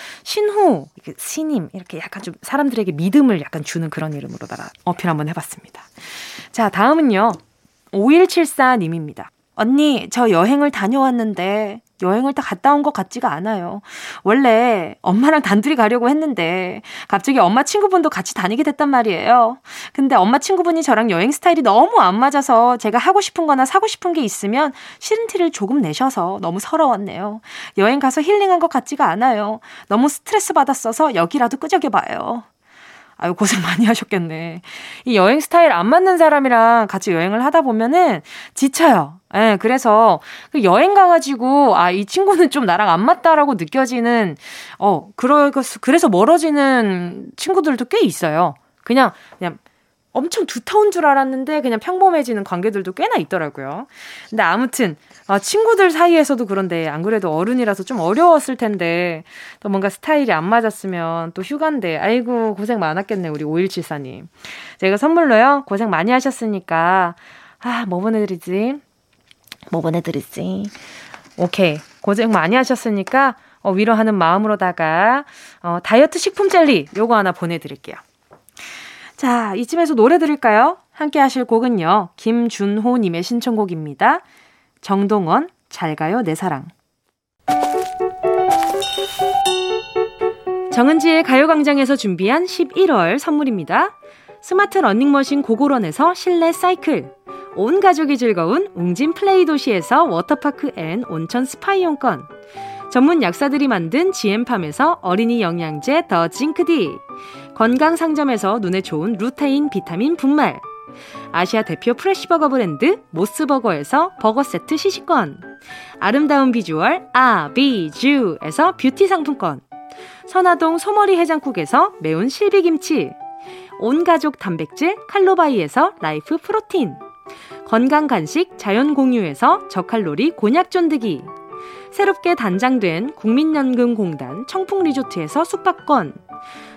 이렇게 신임, 이렇게 약간 좀 사람들에게 믿음을 약간 주는 그런 이름으로다가 어필 한번 해봤습니다. 자, 다음은요. 5174님입니다. 언니, 저 여행을 다녀왔는데 여행을 다 갔다 온 것 같지가 않아요. 원래 엄마랑 단둘이 가려고 했는데 갑자기 엄마 친구분도 같이 다니게 됐단 말이에요. 근데 엄마 친구분이 저랑 여행 스타일이 너무 안 맞아서 제가 하고 싶은 거나 사고 싶은 게 있으면 싫은 티를 조금 내셔서 너무 서러웠네요. 여행 가서 힐링한 것 같지가 않아요. 너무 스트레스 받았어서 여기라도 끄적여봐요. 아유, 고생 많이 하셨겠네. 이 여행 스타일 안 맞는 사람이랑 같이 여행을 하다 보면은 지쳐요. 예, 네, 그래서 그 여행 가가지고, 아, 이 친구는 좀 나랑 안 맞다라고 느껴지는, 어, 그러, 그래서 멀어지는 친구들도 꽤 있어요. 그냥, 그냥 엄청 두터운 줄 알았는데 그냥 평범해지는 관계들도 꽤나 있더라고요. 근데 아무튼 아, 친구들 사이에서도 그런데 안 그래도 어른이라서 좀 어려웠을 텐데 또 뭔가 스타일이 안 맞았으면 또 휴가인데 아이고 고생 많았겠네 우리 5174님. 제가 선물로요 고생 많이 하셨으니까 아 뭐 보내드리지? 뭐 보내드리지? 오케이 고생 많이 하셨으니까 어, 위로하는 마음으로다가 어, 다이어트 식품 젤리 요거 하나 보내드릴게요. 자, 이쯤에서 노래 들을까요? 함께 하실 곡은요. 김준호 님의 신청곡입니다. 정동원, 잘 가요, 내 사랑. 정은지의 가요광장에서 준비한 11월 선물입니다. 스마트 러닝머신 고고런에서 실내 사이클. 온 가족이 즐거운 웅진 플레이 도시에서 워터파크 and 온천 스파 이용권. 전문 약사들이 만든 지엠팜에서 어린이 영양제 더 징크디. 건강 상점에서 눈에 좋은 루테인 비타민 분말. 아시아 대표 프레시버거 브랜드 모스버거에서 버거 세트 시식권. 아름다운 비주얼 아비주에서 뷰티 상품권. 선화동 소머리 해장국에서 매운 실비김치. 온가족 단백질 칼로바이에서 라이프 프로틴. 건강 간식 자연 공유에서 저칼로리 곤약 쫀득이. 새롭게 단장된 국민연금공단 청풍리조트에서 숙박권.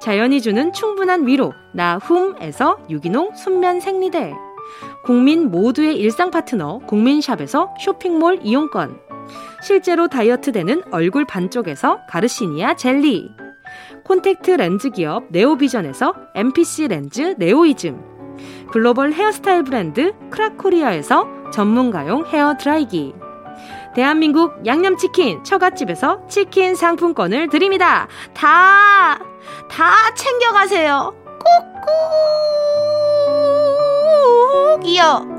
자연이 주는 충분한 위로 나훔에서 유기농 순면 생리대. 국민 모두의 일상 파트너 국민샵에서 쇼핑몰 이용권. 실제로 다이어트 되는 얼굴 반쪽에서 가르시니아 젤리. 콘택트 렌즈 기업 네오비전에서 MPC 렌즈 네오이즘, 글로벌 헤어스타일 브랜드 크라코리아에서 전문가용 헤어 드라이기, 대한민국 양념치킨 처갓집에서 치킨 상품권을 드립니다. 다, 다 챙겨가세요. 꾹꾹이요.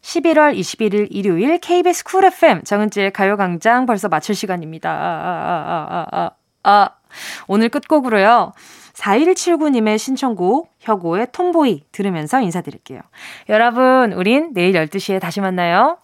11월 21일 일요일 KBS 쿨 FM 정은지의 가요광장 벌써 마칠 시간입니다. 아, 아, 아, 아, 아. 오늘 끝곡으로요. 4179님의 신청곡 혁오의 톰보이 들으면서 인사드릴게요. 여러분, 우린 내일 12시에 다시 만나요.